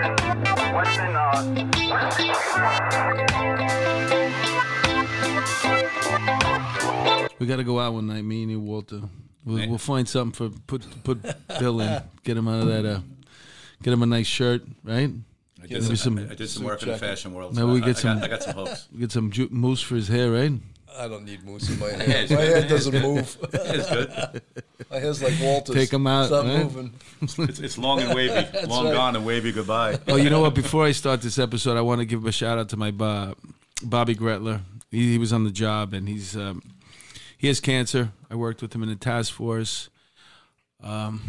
been, what's been, uh, We got to go out one night, me and you, Walter. We'll, we'll find something for put put Bill in, get him out of that. Uh, get him a nice shirt, right? I did some, some- I did some work in the fashion world. Maybe so we I- get I, some- Got, I got some hopes. Get some ju- mousse for his hair, right? I don't need mousse in my Yeah, hair. it's My head doesn't move. It's good. My hair's like Walter's. Take 'em out, Stop right? moving. It's, it's long and wavy. long right. gone and wavy goodbye. Oh, you know what? Before I start this episode, I want to give a shout out to my Bob, Bobby Gretler. He, he was on the job, and he's um, he has cancer. I worked with him in the task force, um,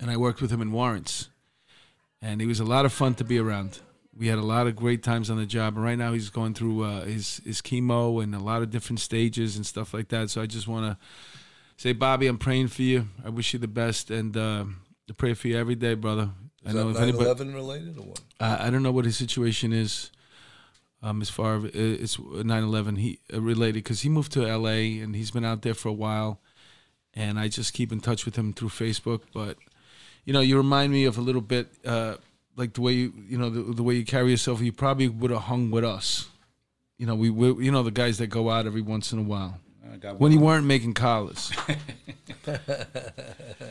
and I worked with him in warrants, and he was a lot of fun to be around. We had a lot of great times on the job, and right now he's going through uh, his his chemo and a lot of different stages and stuff like that. So I just want to say, Bobby, I'm praying for you. I wish you the best, and uh, I pray for you every day, brother. I Is know that if anybody. 9/11 related or what? I I don't know what his situation is. Um, as far as it's 9/11 he uh, related because he moved to L.A. and he's been out there for a while, and I just keep in touch with him through Facebook. But you know, you remind me of a little bit uh, like the way you you know the, the way you carry yourself. You probably would have hung with us. You know, we, we you know the guys that go out every once in a while when one. you weren't making collars.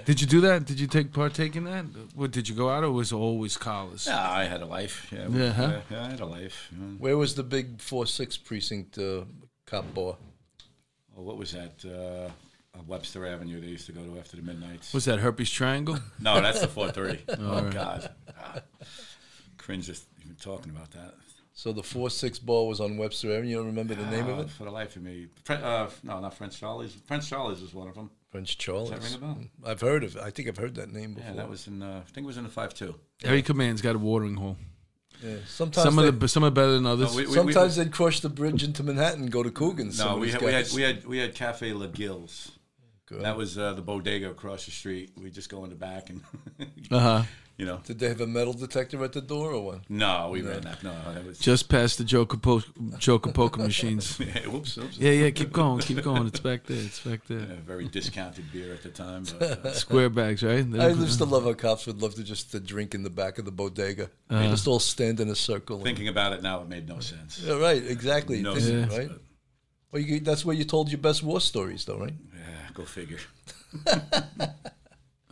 did you do that? Did you take partake in that? What did you go out or was it always collars? Yeah, I had a life. Yeah, Yeah, huh? yeah, I had a life. yeah. Where was the big four six precinct uh, cop bar? Well, what was that? Uh, Webster Avenue. They used to go to after the midnights. Was that herpes triangle? no, that's the 430. oh right. God, Ah. cringe just even talking about that. So the four six ball was on Webster Avenue. You don't remember the name of Uh, it? For the life of me, Fre- uh, no, not French Charlie's. French Charlie's was one of them. French Charles. Does that ring a bell? I've heard of. it. I think I've heard that name before. Yeah, that was in. Uh, I think it was in the five two. Every command's got a watering hole. Yeah. Sometimes Some they, of the some are better than others. No, we- we- sometimes they'd cross the bridge into Manhattan, go to Coogan's. No, we had, we had we had we had Cafe La Gilles. Good. That was uh, the bodega across the street. We just go in the back and, uh huh. you know. Did they have a metal detector at the door or what? No, we ran that. No, that was Just past the Joker po- Joker poker machines. whoops, oops. Yeah, yeah. Keep going, keep going. It's back there. It's back there. A very discounted beer at the time. But, uh, Square bags, right? I used to love how cops would love to just to drink in the back of the bodega. They just all stand in a circle. and- thinking about it now, it made no sense. yeah, right, exactly. No This- sense, right? but- Well, you, that's where you told your best war stories, though, right? Yeah, go figure.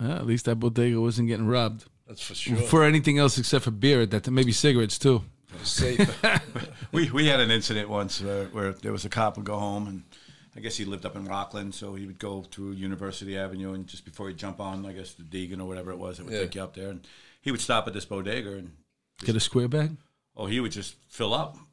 Yeah, at least that bodega wasn't getting robbed That's for sure. for anything else except for beer. At that time. maybe cigarettes too. safe. We we had an incident once where, where there was a cop would go home and I guess he lived up in Rockland, so he would go through University Avenue and just before he'd jump on, I guess the Deegan or whatever it was, it would Yeah. take you up there and he would stop at this bodega and Get a square bag. Oh he would just fill up.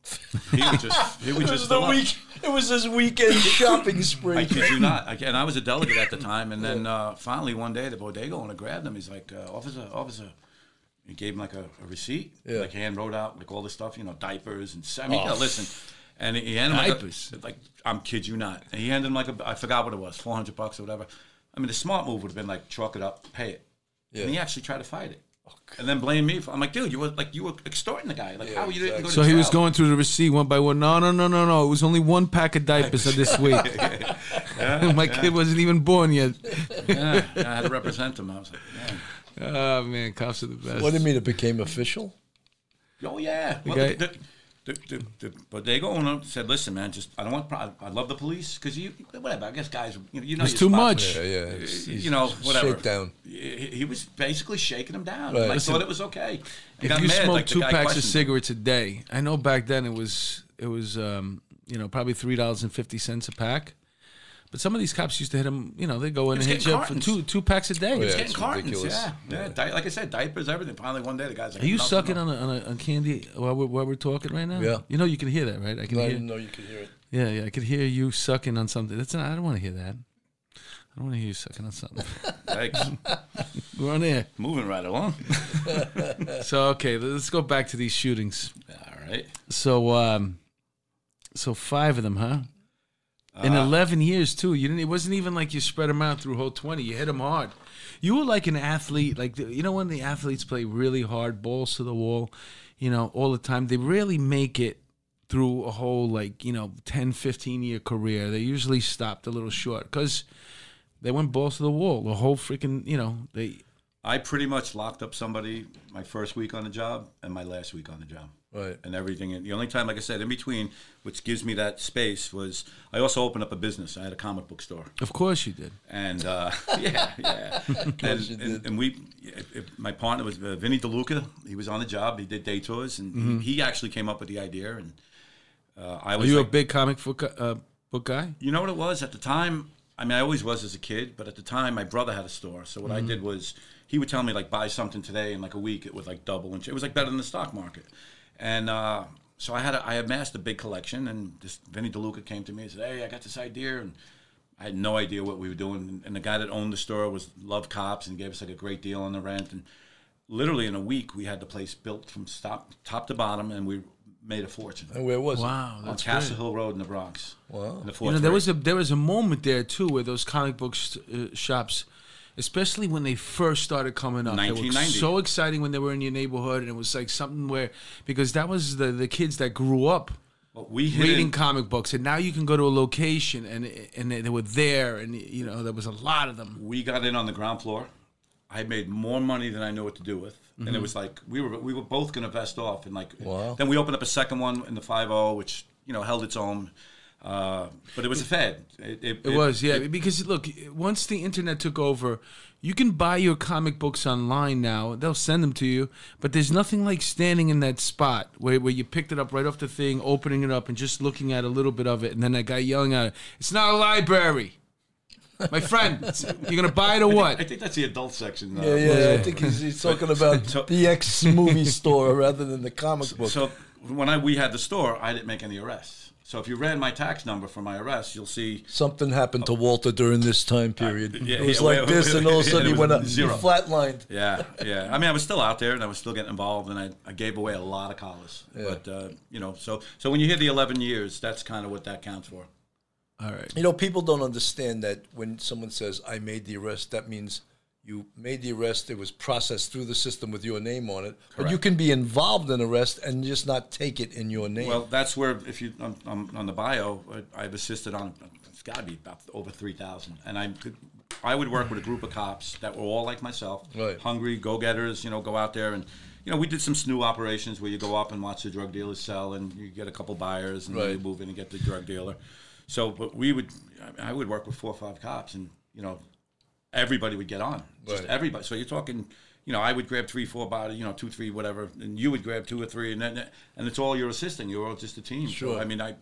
He would just he would it just was the fill up. week. It was his weekend shopping spree. I kid you not. I, and I was a delegate at the time. And then uh, finally one day the bodega owner grabbed him. He's like, uh, officer, officer. He gave him like a, a receipt. Yeah. Like hand wrote out like all this stuff, you know, diapers and I mean, know, listen. And he handed him like, Diapers. a, like I'm kid you not. And he handed him like a I forgot what it was, four hundred bucks or whatever. I mean, the smart move would have been like chalk it up, pay it. Yeah. And he actually tried to fight it. And then blame me for. I'm like, dude, you were like you were extorting the guy. Like, how you didn't go to So he was going through the receipt one by one. No, no, no, no, no. It was only one pack of diapers this week. My kid wasn't even born yet. Yeah, I had to represent him. I was like, man. Oh man, cops are the best. What do you mean it became official? Oh yeah. Well, guy- the, the, the, the, the bodega owner said, "Listen, man, just I don't want. pro- I love the police because you whatever. I guess guys, you know, you know It's too much. Yeah, yeah. it's- You know, whatever. Shakedown. He, he was basically shaking him down. Right. Like, Listen, thought it was okay. He If got you mad, smoke like, two packs of questioned him. cigarettes a day, I know back then it was it was um, you know probably three dollars and fifty cents a pack. But some of these cops used to hit them. You know, they go in and hit you up for cartons. two two packs a day. Oh, yeah. Getting it's cartons, ridiculous. yeah, yeah. Di- like I said, diapers, everything. Finally, one day, the guy's like, Are you "Enough, sucking enough." on a, on a on candy while we're, while we're talking right now? Yeah. You know you can hear that, right? I can I hear. didn't know you could hear it. Yeah, yeah. I could hear you sucking on something. That's not, I don't want to hear that. I don't want to hear you sucking on something. Thanks. we're on air. Moving right along. So okay, let's go back to these shootings. All right. So um, so five of them, huh? In Uh, eleven years too. You didn't. It wasn't even like you spread them out through whole twenty. You hit them hard. You were like an athlete. Like you know when the athletes play really hard, balls to the wall, you know, all the time. They rarely make it through a whole like you know 10, 15 year career. They usually stopped a little short because they went balls to the wall. The whole freaking you know they. I pretty much locked up somebody my first week on the job and my last week on the job. Right. And everything. And the only time, like I said, in between, which gives me that space, was I also opened up a business. I had a comic book store. Of course you did. And uh, yeah, yeah. and, and, and we, it, it- my partner was uh, Vinny DeLuca. He was on the job. He did day tours, and Mm-hmm. he, he actually came up with the idea. And uh, I Are was you like, a big comic book uh, book guy? you know what it was at the time? I mean, I always was as a kid, but at the time, my brother had a store. So what I did was he would tell me like buy something today, and like a week it would like double, and it was like better than the stock market. And uh, so I had a, I amassed a big collection, and this Vinny DeLuca came to me and said, "Hey, I got this idea," and I had no idea what we were doing. And the guy that owned the store was Love Cops and gave us like a great deal on the rent. And literally in a week, we had the place built from top top to bottom, and we made a fortune And where was Wow, on Castle great. Hill Road in the Bronx. Wow. In the You know, there was a there was a moment there too where those comic book uh, shops, especially when they first started coming up, It was so exciting when they were in your neighborhood, and it was like something where because that was the the kids that grew up Well, we reading comic books, and now you can go to a location and and they were there, and you know there was a lot of them. we got in on the ground floor. I made more money than I knew what to do with, and Mm-hmm. it was like we were we were both going to vest off, and like Wow. then we opened up a second one in the five zero, which you know held its own, uh, but it was a fad. It, it, It was, yeah, because look, once the internet took over, you can buy your comic books online now. They'll send them to you, but there's nothing like standing in that spot where, where you picked it up right off the thing, opening it up, and just looking at a little bit of it, and then that guy yelling at it, "It's not a library, my friend. You're gonna buy it or what? I what?" think that's the adult section. uh, Yeah, yeah, I think he's, he's talking about So- the ex movie store rather than the comic book. So when I we had the store, I didn't make any arrests. So if you ran my tax number for my arrest, you'll see Something happened to Walter during this time period. Uh, yeah, it was yeah, like wait, this, wait, and all of a sudden it he went up, he zero. flatlined. Yeah, yeah. I mean, I was still out there, and I was still getting involved, and I, I gave away a lot of collars. But uh, you know, so so when you hear the eleven years, that's kind of what that counts for. All right. You know, people don't understand that when someone says, I made the arrest, that means you made the arrest, it was processed through the system with your name on it. But you can be involved in arrest and just not take it in your name. Well, that's where if you on, on, on the bio, I've assisted on. It's got to be about over three thousand, and I could. I would work with a group of cops that were all like myself, Right. hungry go-getters. You know, go out there and, you know, we did some snoo operations where you go up and watch the drug dealers sell, and you get a couple buyers, and then you move in and get the drug dealer. So, but we would, I would work with four or five cops, and you know, everybody would get on, just Right. everybody. So you're talking, you know, I would grab three, four body, you know, two, three, whatever, and you would grab two or three, and then and it's all you're assisting. You're all just a team. Sure. So, I mean, I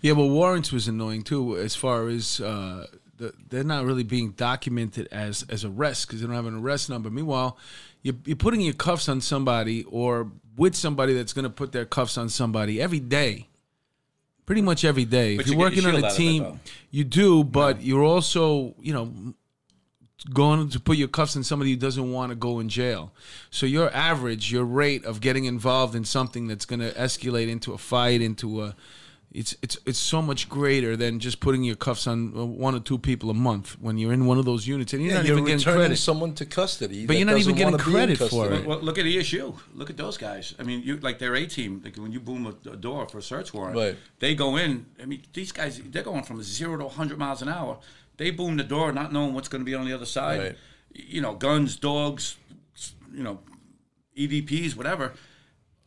Yeah, well, warrants was annoying too, as far as uh, the, they're not really being documented as as arrests because they don't have an arrest number. Meanwhile, you're, you're putting your cuffs on somebody or with somebody that's going to put their cuffs on somebody every day. Pretty much every day. But if you you're get your working on a out of it, team, you do, but you're also, you know, going to put your cuffs on somebody who doesn't want to go in jail. So your average, your rate of getting involved in something that's going to escalate into a fight, into a it's it's it's so much greater than just putting your cuffs on uh, one or two people a month when you're in one of those units and you're Yeah, not you're even getting credit. someone to custody. But you're not even getting wanna be in credit for custody. it. well, look at ESU. Look at those guys. I mean, you like their A team. Like when you boom a, a door for a search warrant, Right. they go in. I mean, these guys they're going from zero to 100 miles an hour. They boom the door, not knowing what's going to be on the other side. Right. You know, guns, dogs, you know, EDPs, whatever.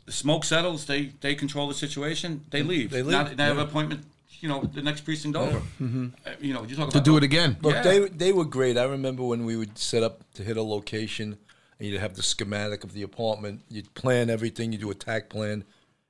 The smoke settles. They they control the situation. They leave. They leave, Not, they have yeah. an appointment. You know, the next precinct over. Uh, you know, you talk to about do it again. Look, Yeah. they they were great. I remember when we would set up to hit a location, and you'd have the schematic of the apartment. You'd plan everything. You do a tack plan,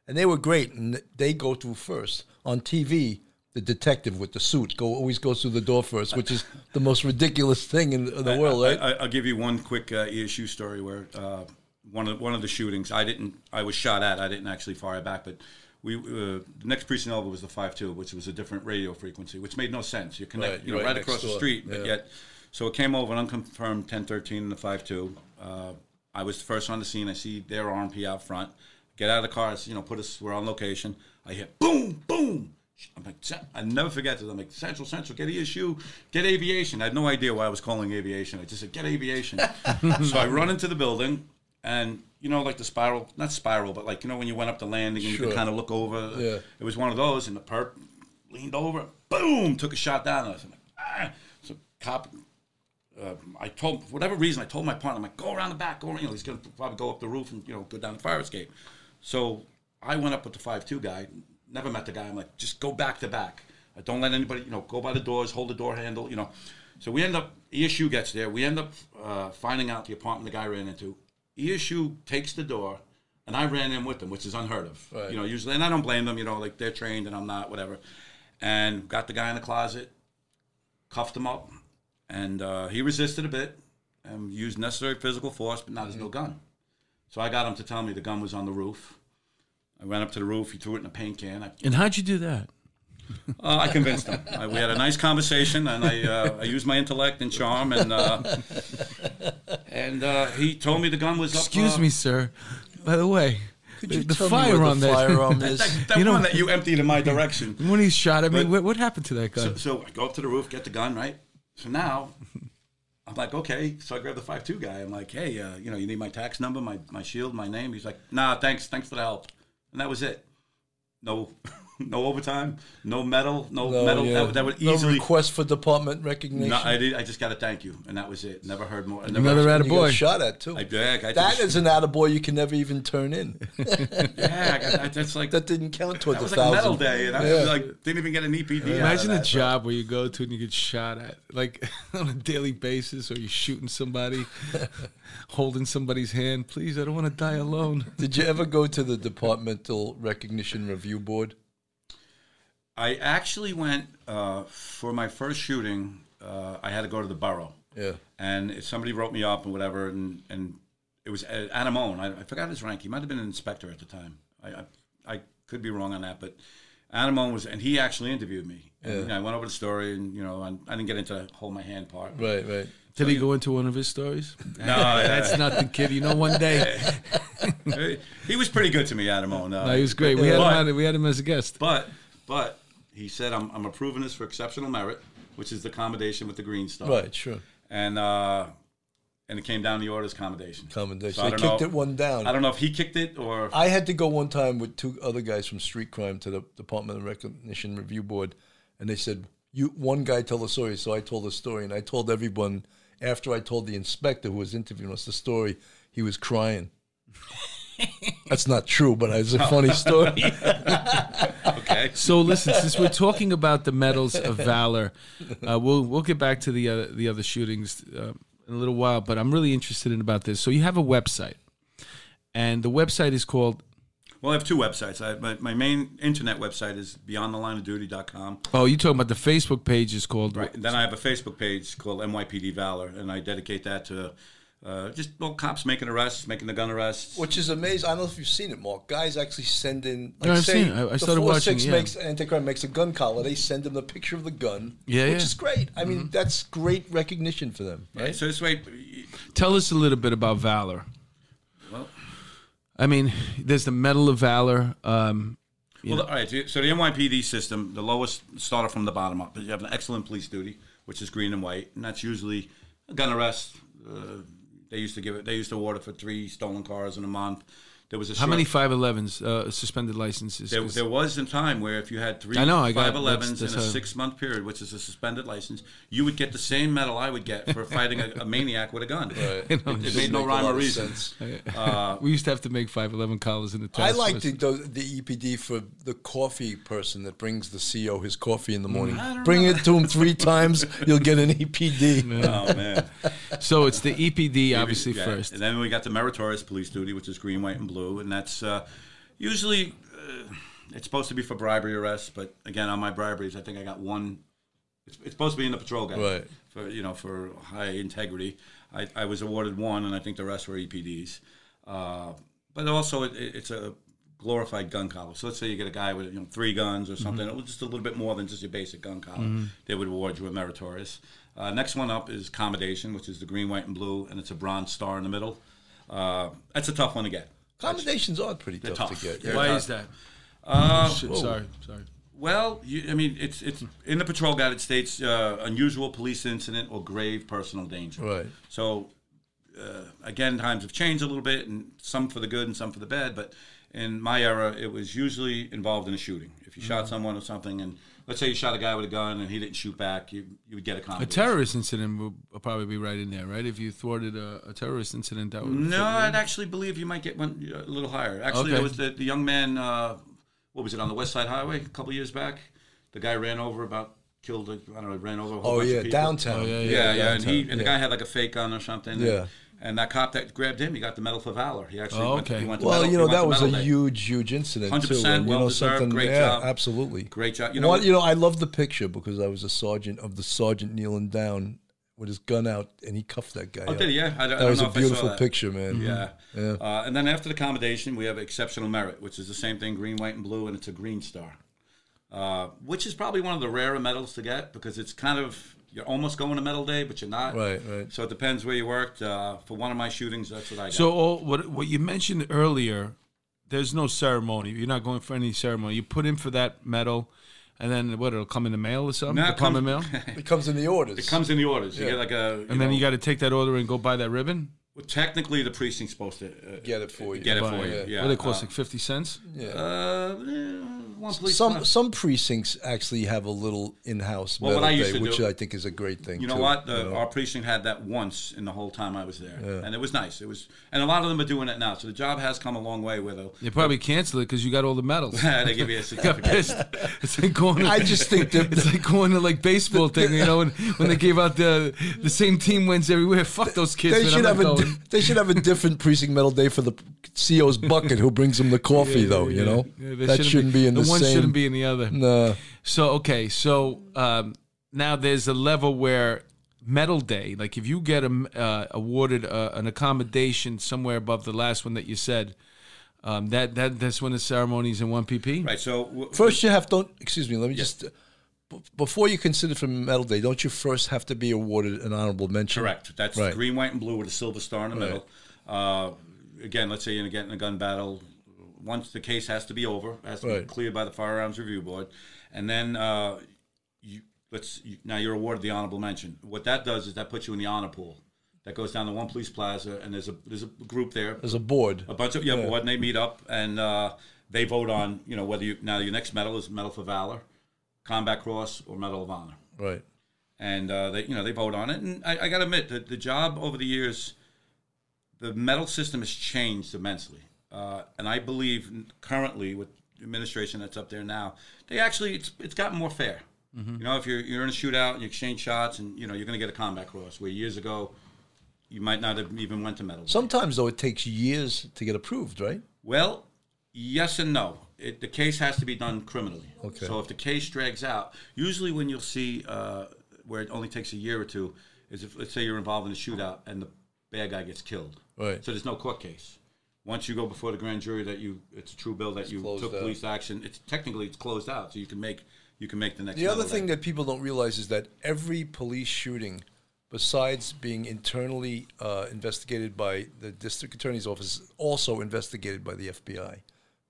and they were great. And they go through first on TV. The detective with the suit go always goes through the door first, which is the most ridiculous thing in the, in the world, right? I, I, will give you one quick uh, ESU story where uh, one of one of the shootings. I didn't. I was shot at. I didn't actually fire back, but we uh, the next precinct over was the five two, which was a different radio frequency, which made no sense. You're connected, Right, you know, right right, across the street, but yet. So it came over an unconfirmed ten thirteen in the five two. Uh, I was the first on the scene. I see their RMP out front. Get out of the car. You know, put us. We're on location. I hit boom, boom. I'm like, I never forget this. I'm like, Central, Central, get ESU, get aviation. I had no idea why I was calling aviation. I just said, get aviation. so I run into the building, and you know, like the spiral, not spiral, but like you know when you went up the landing and you could kind of look over. Yeah. It was one of those, and the perp leaned over, boom, took a shot down. I was like, ah. So cop uh, I told for whatever reason I told my partner I'm like go around the back, go around, you know he's gonna probably go up the roof and you know go down the fire escape. So I went up with the five two guy. Never met the guy. I'm like just go back to back. Don't let anybody you know go by the doors, hold the door handle, you know. So we end up ESU gets there. We end up uh, finding out the apartment the guy ran into. ESU takes the door. And I ran in with them, which is unheard of. Right. You know, usually, and I don't blame them. You know, like they're trained and I'm not, whatever. And got the guy in the closet, cuffed him up, and uh, he resisted a bit and used necessary physical force, but now there's no gun. So I got him to tell me the gun was on the roof. I went up to the roof. He threw it in a paint can. I, And how'd you do that? uh, I convinced him. I, we had a nice conversation, and I uh, I used my intellect and charm, and uh, and uh, he told me the gun was up. Excuse uh, me, sir. By the way, Could the, you the tell me fire where on the that. firearm is? That, that You know- one that you emptied in my direction. when he shot at me, But- what, what happened to that gun? So, so I go up to the roof, get the gun, right? So now I'm like, okay. So I grab the five two guy. I'm like, hey, uh, you know, you need my tax number, my, my shield, my name. He's like, nah, thanks, thanks for the help. And that was it. No, no overtime, no medal, no, No, medal. yeah. That, that would no easily. request for department recognition. No, I did. I just got to thank you, and that was it. Never heard more. I never, Another You got attaboy. shot at too. I, yeah, I that just- is an attaboy you can never even turn in. Yeah, I got, I- that's like that didn't count towards that was a like thousand. medal day, and I Yeah. like didn't even get an EPD. out Imagine a that, so- job where you go to and you get shot at, like on a daily basis, or you're shooting somebody, holding somebody's hand. Please, I don't want to die alone. Did you ever go to the departmental recognition review board? I actually went uh, for my first shooting. Uh, I had to go to the borough, Yeah. and somebody wrote me up and whatever, and and it was Anemone. I, I forgot his rank. He might have been an inspector at the time. I I, I could be wrong on that, but Anemone was, and he actually interviewed me. And, Yeah. you know, I went over the story, and you know, I, I didn't get into the hold my hand part. Right, right. Did he go into one of his stories? No, That's nothing, kid. You know, one day. he was pretty good to me, Anemone. Uh, No, he was great. We had him But- on, We had him as a guest. But but he said I'm I'm approving this for exceptional merit, which is the accommodation with the green star. Right, sure. And uh, and it came down to the orders accommodation. Commendation. So I they kicked know- it one down. I don't know if he kicked it or I had to go one time with two other guys from Street Crime to the Department of Recognition Review Board, and they said, "You." One guy told a story, so I told a story, and I told everyone after I told the inspector who was interviewing us the story, he was crying. That's not true, but it's a funny story. okay. So listen, since we're talking about the medals of valor, uh, we'll we'll get back to the uh, the other shootings uh, in a little while. But I'm really interested in about this. So you have a website, and the website is called. Well, I have two websites. I, my, my main internet website is beyondthelineofduty.com. Oh, you're talking about the Facebook page is called. Right. And then I have a Facebook page called NYPD Valor, and I dedicate that to uh, just well, cops making arrests, making the gun arrests. Which is amazing. I don't know if you've seen it, Mark. Guys actually send in. Like No, I've say seen it. I- I the started four, watching, Six yeah. makes anti-crime makes a gun collar. They send them the picture of the gun. Yeah, which yeah. is great. I Mm-hmm. mean, that's great recognition for them, right? Right. So this way, Tell us a little bit about valor. well, I mean, there's the Medal of Valor. Um, Well, all right. So the NYPD system, the lowest started from the bottom up. You have an excellent police duty, which is green and white, and that's usually a gun arrest. Uh, they used to give it. They used to award it for three stolen cars in a month. There was a how short- many 511s uh, suspended licenses? There, 'Cause- there was a time where if you had three I know, I got- 511s that's- that's in a six month period, which is a suspended license, you would get the same medal I would get for fighting a, a maniac with a gun. It, it Doesn't made no rhyme or reason. Uh, we used to have to make 511 collars in the I task like the, the the EPD for the coffee person that brings the CEO his coffee in the morning. I Bring know. it to him three times, you'll get an E EPD. oh man! So it's the EPD, obviously, Yeah. first. and then we got the meritorious police duty, which is green, white, and blue, and that's uh, usually uh, it's supposed to be for bribery arrests. But again, on my briberies, I think I got one. It's, it's supposed to be in the patrol guide, Right. For you know, for high integrity, I, I was awarded one, and I think the rest were EPDs. Uh, but also, it, it, it's a glorified gun collar. So let's say you get a guy with you know three guns or something, Mm-hmm. just a little bit more than just your basic gun collar. They would award you a meritorious. Uh, next one up is commendation, which is the green, white, and blue, and it's a bronze star in the middle. Uh, that's a tough one to get. Commendations are pretty tough, tough. to get. They're Why tough. is that? Uh, Shit, sorry, sorry. well, you, I mean, it's it's in the patrol guide. It states uh, unusual police incident or grave personal danger. Right. So, uh, again, times have changed a little bit, and some for the good and some for the bad. But in my era, it was usually involved in a shooting. If you Mm-hmm. shot someone or something, and let's say you shot a guy with a gun and he didn't shoot back, you you would get a conviction A convict. terrorist incident would would probably be right in there, right? If you thwarted a, a terrorist incident, that would. No, I'd actually believe you might get one uh, a little higher. Actually, Okay. there was the, the young man. Uh, what was it on the West Side Highway a couple years back? The guy ran over about killed. I don't know. Ran over a whole Oh bunch yeah, of people. downtown. Oh, yeah, Yeah, yeah, and he downtown, and the guy had like a fake gun or something. Yeah. And, and that cop that grabbed him, he got the Medal for Valor. He actually Oh, went, okay. he went to Well, medal, you know that was a day. huge, huge incident 100%, too. and, you know well-deserved, something, great yeah, job. absolutely. Great job. You You know know, what? you know, I love the picture because I was a sergeant of the sergeant kneeling down with his gun out, and he cuffed that guy. Oh, up. did he? Yeah, I, don't- I That don't was know a if I saw beautiful picture, man. Yeah. Yeah. Uh, and then after the commendation, we have exceptional merit, which is the same thing, green, white, and blue, and it's a green star, uh, which is probably one of the rarer medals to get because it's kind of you're almost going to medal day, but you're not. Right, right. So it depends where you worked. Uh, for one of my shootings, that's what I got. So all, what what you mentioned earlier, there's no ceremony. You're not going for any ceremony. You put in for that medal, and then what? It'll come in the mail or something. No, it Department mail. It comes in the orders. it comes in the orders. You get like a, you And then you got to take that order and go buy that ribbon. Well, technically the precinct's supposed to uh, Get it for you. Get it Buy for you. it. Yeah. What do they cost? Uh, like fifty cents. Yeah. uh, eh, one police some car. some precincts actually have a little in-house Well, what medal I used day, to which do- I think is a great thing. You know too, what? The, you know? Our precinct had that once in the whole time I was there, and it was nice. It was, and a lot of them are doing it now. So the job has come a long way. With a, They probably cancel it because you got all the medals. they give you a got certificate. pissed. It's like going. To, I just think that- it's like going to like baseball thing. You know, when, when they gave out the the same team wins everywhere. Fuck those kids. they man, should I'm have not a going. Di- they should have a different precinct medal day for the CO's bucket who brings them the coffee though. You know Yeah, that shouldn't be in the, the one same. shouldn't be in the other. No, So okay, so um, now there's a level where medal day, like if you get a, uh, awarded uh, an accommodation somewhere above the last one that you said, um, that that that's when the ceremony's in one pp. Right. So w- first you have don't excuse me. Let me just b- before you consider for medal day, don't you first have to be awarded an honorable mention? correct. That's Right. green, white, and blue with a silver star in the middle. Uh, again, let's say you're getting a gun battle. Once the case has to be over, has to be cleared by the firearms review board, and then uh, you let's you, now you're awarded the honorable mention. What that does is that puts you in the honor pool. That goes down to one police plaza, and there's a there's a group there, There's a board. a bunch of yeah, board, and they meet up and uh, they vote on you know whether you now your next medal is Medal for Valor, Combat Cross, or Medal of Honor, Right. and uh, they you know they vote on it. And I, I got to admit that the job over the years, the medal system has changed immensely, uh, and I believe currently with the administration that's up there now, they actually it's it's gotten more fair. You know, if you're you're in a shootout and you exchange shots, and you know you're going to get a combat cross, where years ago you might not have even went to medal. Sometimes though it takes years to get approved, right? Well, yes and no. It, the case has to be done criminally. Okay. So if the case drags out, usually when you'll see uh, where it only takes a year or two is if let's say you're involved in a shootout and the bad guy gets killed. Right. So there's no court case. Once you go before the grand jury that you it's a true bill that you took out. police action. It's technically it's closed out, so you can make you can make the next. The other thing day. that people don't realize is that every police shooting, besides being internally uh, investigated by the district attorney's office, is also investigated by the FBI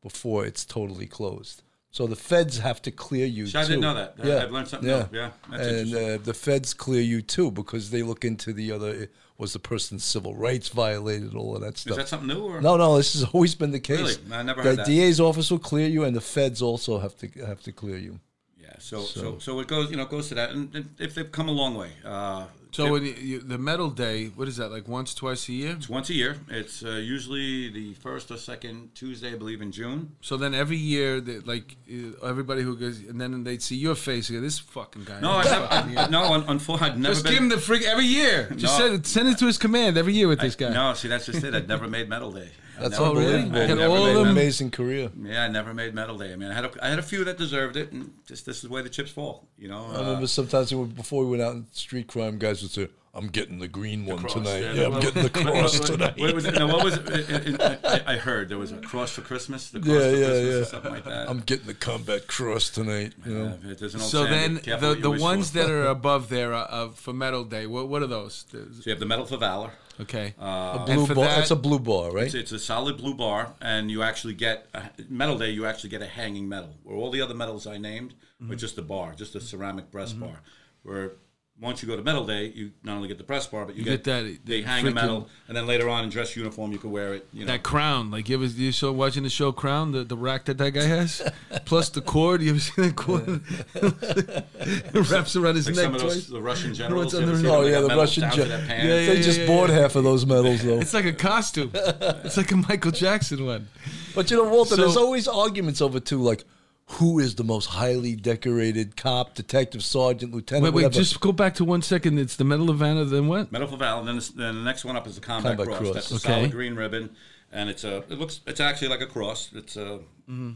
before it's totally closed. So the feds have to clear you. See, I too. didn't know that. I- I've learned something new. Yeah, that's and uh, the feds clear you too because they look into the other. Was the person's civil rights violated? All of that stuff. is that something new or No, no, this has always been the case. Really? I never the heard that. DA's office will clear you, and the feds also have to have to clear you. Yeah. So so so, it goes you know it goes to that, and, and if they've come a long way. Uh, So when you, you, the medal day, what is that like once, twice a year? It's once a year. It's uh, usually the first or second Tuesday, I believe, in June. So then every year, that like everybody who goes, and then they'd see your face. go, This fucking guy. No, I have, I, no. On, on never Just been. give him the freak every year. Just No. send it, send it to his command every year with this guy. No, see, that's just it. I've never made medal day. I've That's never, really? unbelievable. I Got never all made of them? medal- Amazing career. Yeah, I never made medal day. I mean, I had a, I had a few that deserved it, and just this is the way the chips fall. You know. I Uh, remember sometimes we would- before we went out in street crime, guys would say, "I'm getting the green one cross, tonight. yeah, Yeah, I'm getting the cross tonight." What was it? No, what was it? I I heard there was a cross for Christmas. The cross Yeah, for yeah, Christmas yeah. Or something like that. I'm getting the combat cross tonight. You know, Uh, there's an old So saying, then careful the what you the wish ones for. that are above there uh, uh, for medal day, what what are those? The- So you have the medal for valor. Okay. a Uh, blue for bar. that- That's a blue bar, right? It's, it's a solid blue bar, and you actually get a, medal day. You actually get a hanging medal. Where all the other medals I named Mm-hmm. are just a bar, just a ceramic breast bar. Where once you go to medal day, you not only get the press bar, but you, You get that- They that hang a medal, and then later on in dress uniform, you could wear it. You know, That crown, like you ever you saw watching the show Crown, the, the rack that that guy has, plus the cord. You ever seen that cord? it wraps around his like neck some of those twice. the Russian generals. What's you ever underneath? see them? Oh, yeah, got the Russian down to gen- their pants. Yeah, yeah, They just bought half of those medals, though. It's like a costume. it's like a Michael Jackson one. But you know, Walter, So- there's always arguments over too, like who is the most highly decorated cop, detective, sergeant, lieutenant, Wait, wait, whatever. just go back to one second. It's the Medal of Honor, then what? Medal of Valor, then, the- then the next one up is the Combat, Combat Cross. Cross. That's a Okay. solid green ribbon, and it's a. It looks. It's actually like a cross. It's a Mm-hmm.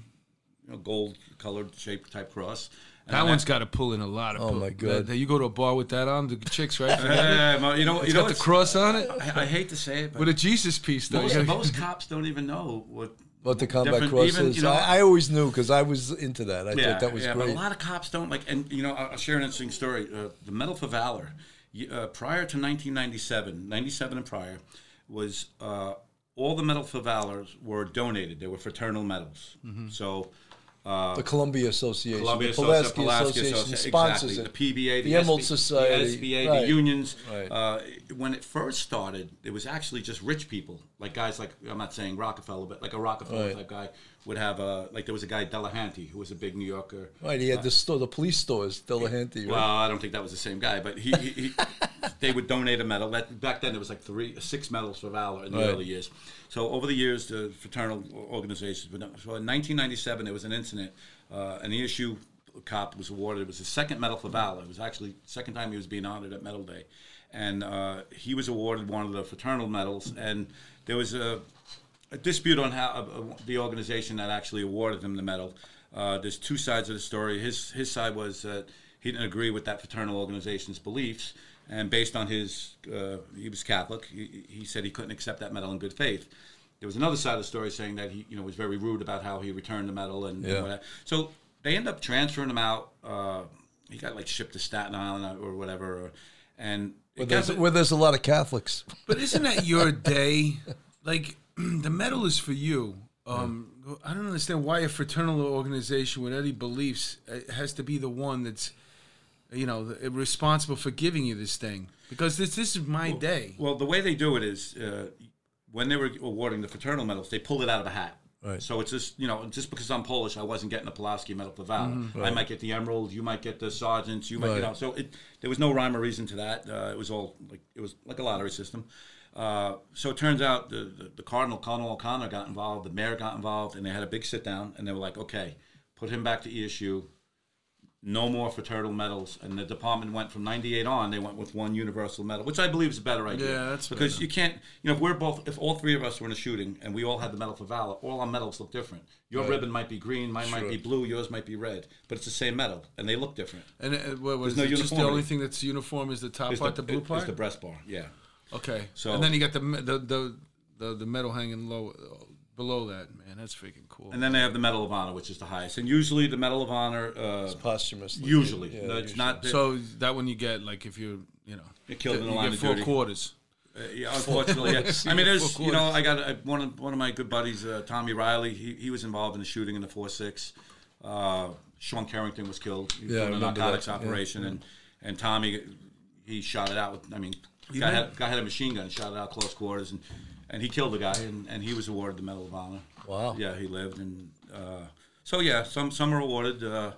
you know, gold colored shaped type cross. And That one's got to pull in a lot of. Oh, pull- my God. that- you go to a bar with that on, the chicks, right? Yeah, well, you know, It's you know, got the cross on it I, I hate to say it, but with a Jesus piece, though. most, most cops don't even know what what the combat different- cross even, is. you know- I, I always knew because I was into that. I yeah, thought that was yeah, great. a lot of cops don't like. And you know, I'll share an interesting story. Uh, the Medal for Valor, uh, prior to 1997, 97 and prior, was uh, all the Medal for Valor were donated. They were fraternal medals. Mm-hmm. So. The Columbia Association, Columbia the Pulaski Pulaski Association Associ- sponsors exactly. it. The PBA, the Emerald SB Society, the SBA, right. the unions. Right. Uh, when it first started, it was actually just rich people, like guys like I'm not saying Rockefeller, but like a Rockefeller Right. type guy would have a like there was a guy Delahanty who was a big New Yorker. Right, he had the store, the police stores, Delahanty. Right? Well, I don't think that was the same guy, but he, he, he they would donate a medal. Back then there was like three, six medals for valor in the Right. early years. So over the years, the fraternal organizations. But so in 1997, there was an incident, uh, an ESU cop was awarded. It was his second medal for valor. It was actually second time he was being honored at Medal Day, and uh, he was awarded one of the fraternal medals. And there was a a dispute on how uh, the organization that actually awarded him the medal. Uh, there's two sides of the story. His his side was that he didn't agree with that fraternal organization's beliefs, and based on his uh, he was Catholic, he, he said he couldn't accept that medal in good faith. There was another side of the story saying that he you know was very rude about how he returned the medal and, and Yeah. whatever. so they end up transferring him out. Uh, he got like shipped to Staten Island or whatever, or, and where, there's, where there's a lot of Catholics. But isn't that your day? Like the medal is for you. Um, I don't understand why a fraternal organization with any beliefs uh, has to be the one that's, you know, responsible for giving you this thing. Because this this is my day. Well, the way they do it is uh, when they were awarding the fraternal medals, they pulled it out of a hat. Right. So it's just you know just because I'm Polish, I wasn't getting the Pulaski Medal for Valor. I might get the Emerald, you might get the Sergeants, you might you Right. know. So it there was no rhyme or reason to that. Uh, it was all like it was like a lottery system. Uh, so it turns out the, the, the Cardinal Colonel O'Connor got involved, the mayor got involved, and they had a big sit down, and they were like, okay, put him back to ESU. No more fraternal medals, and the department went from '98 on. They went with one universal medal, which I believe is a better idea. Yeah, that's because better. you can't. You know, if we're both, if all three of us were in a shooting and we all had the medal for valor, all our medals look different. Your ribbon might be green, mine might be blue, yours might be red, but it's the same medal, and they look different. And uh, what was no it just the only thing that's uniform is the top Is part, the, blue is part? the breast bar, yeah. Okay. So- and then you got the me- the the the, the metal hanging low uh, below that. Man, that's freaking cool. And then they have the Medal of Honor, which is the highest, and usually the Medal of Honor, uh, Posthumous. usually, Yeah, no, it's usually. not. so that one you get like if you're you know You're killed in the you line get of four duty. quarters. Uh, yeah, unfortunately, yeah. I mean, there's you know. I got uh, one of one of my good buddies, uh, Tommy Riley. He, he was involved in the shooting in the four six. Uh, Sean Carrington was killed He was Yeah, I doing a narcotics that, yeah. operation, and and Tommy he shot it out with. I mean, guy had, guy had a machine gun, shot it out close quarters, and and he killed the guy, and, and he was awarded the Medal of Honor. Wow. Yeah, he lived, and uh, so yeah, some some are awarded. Uh,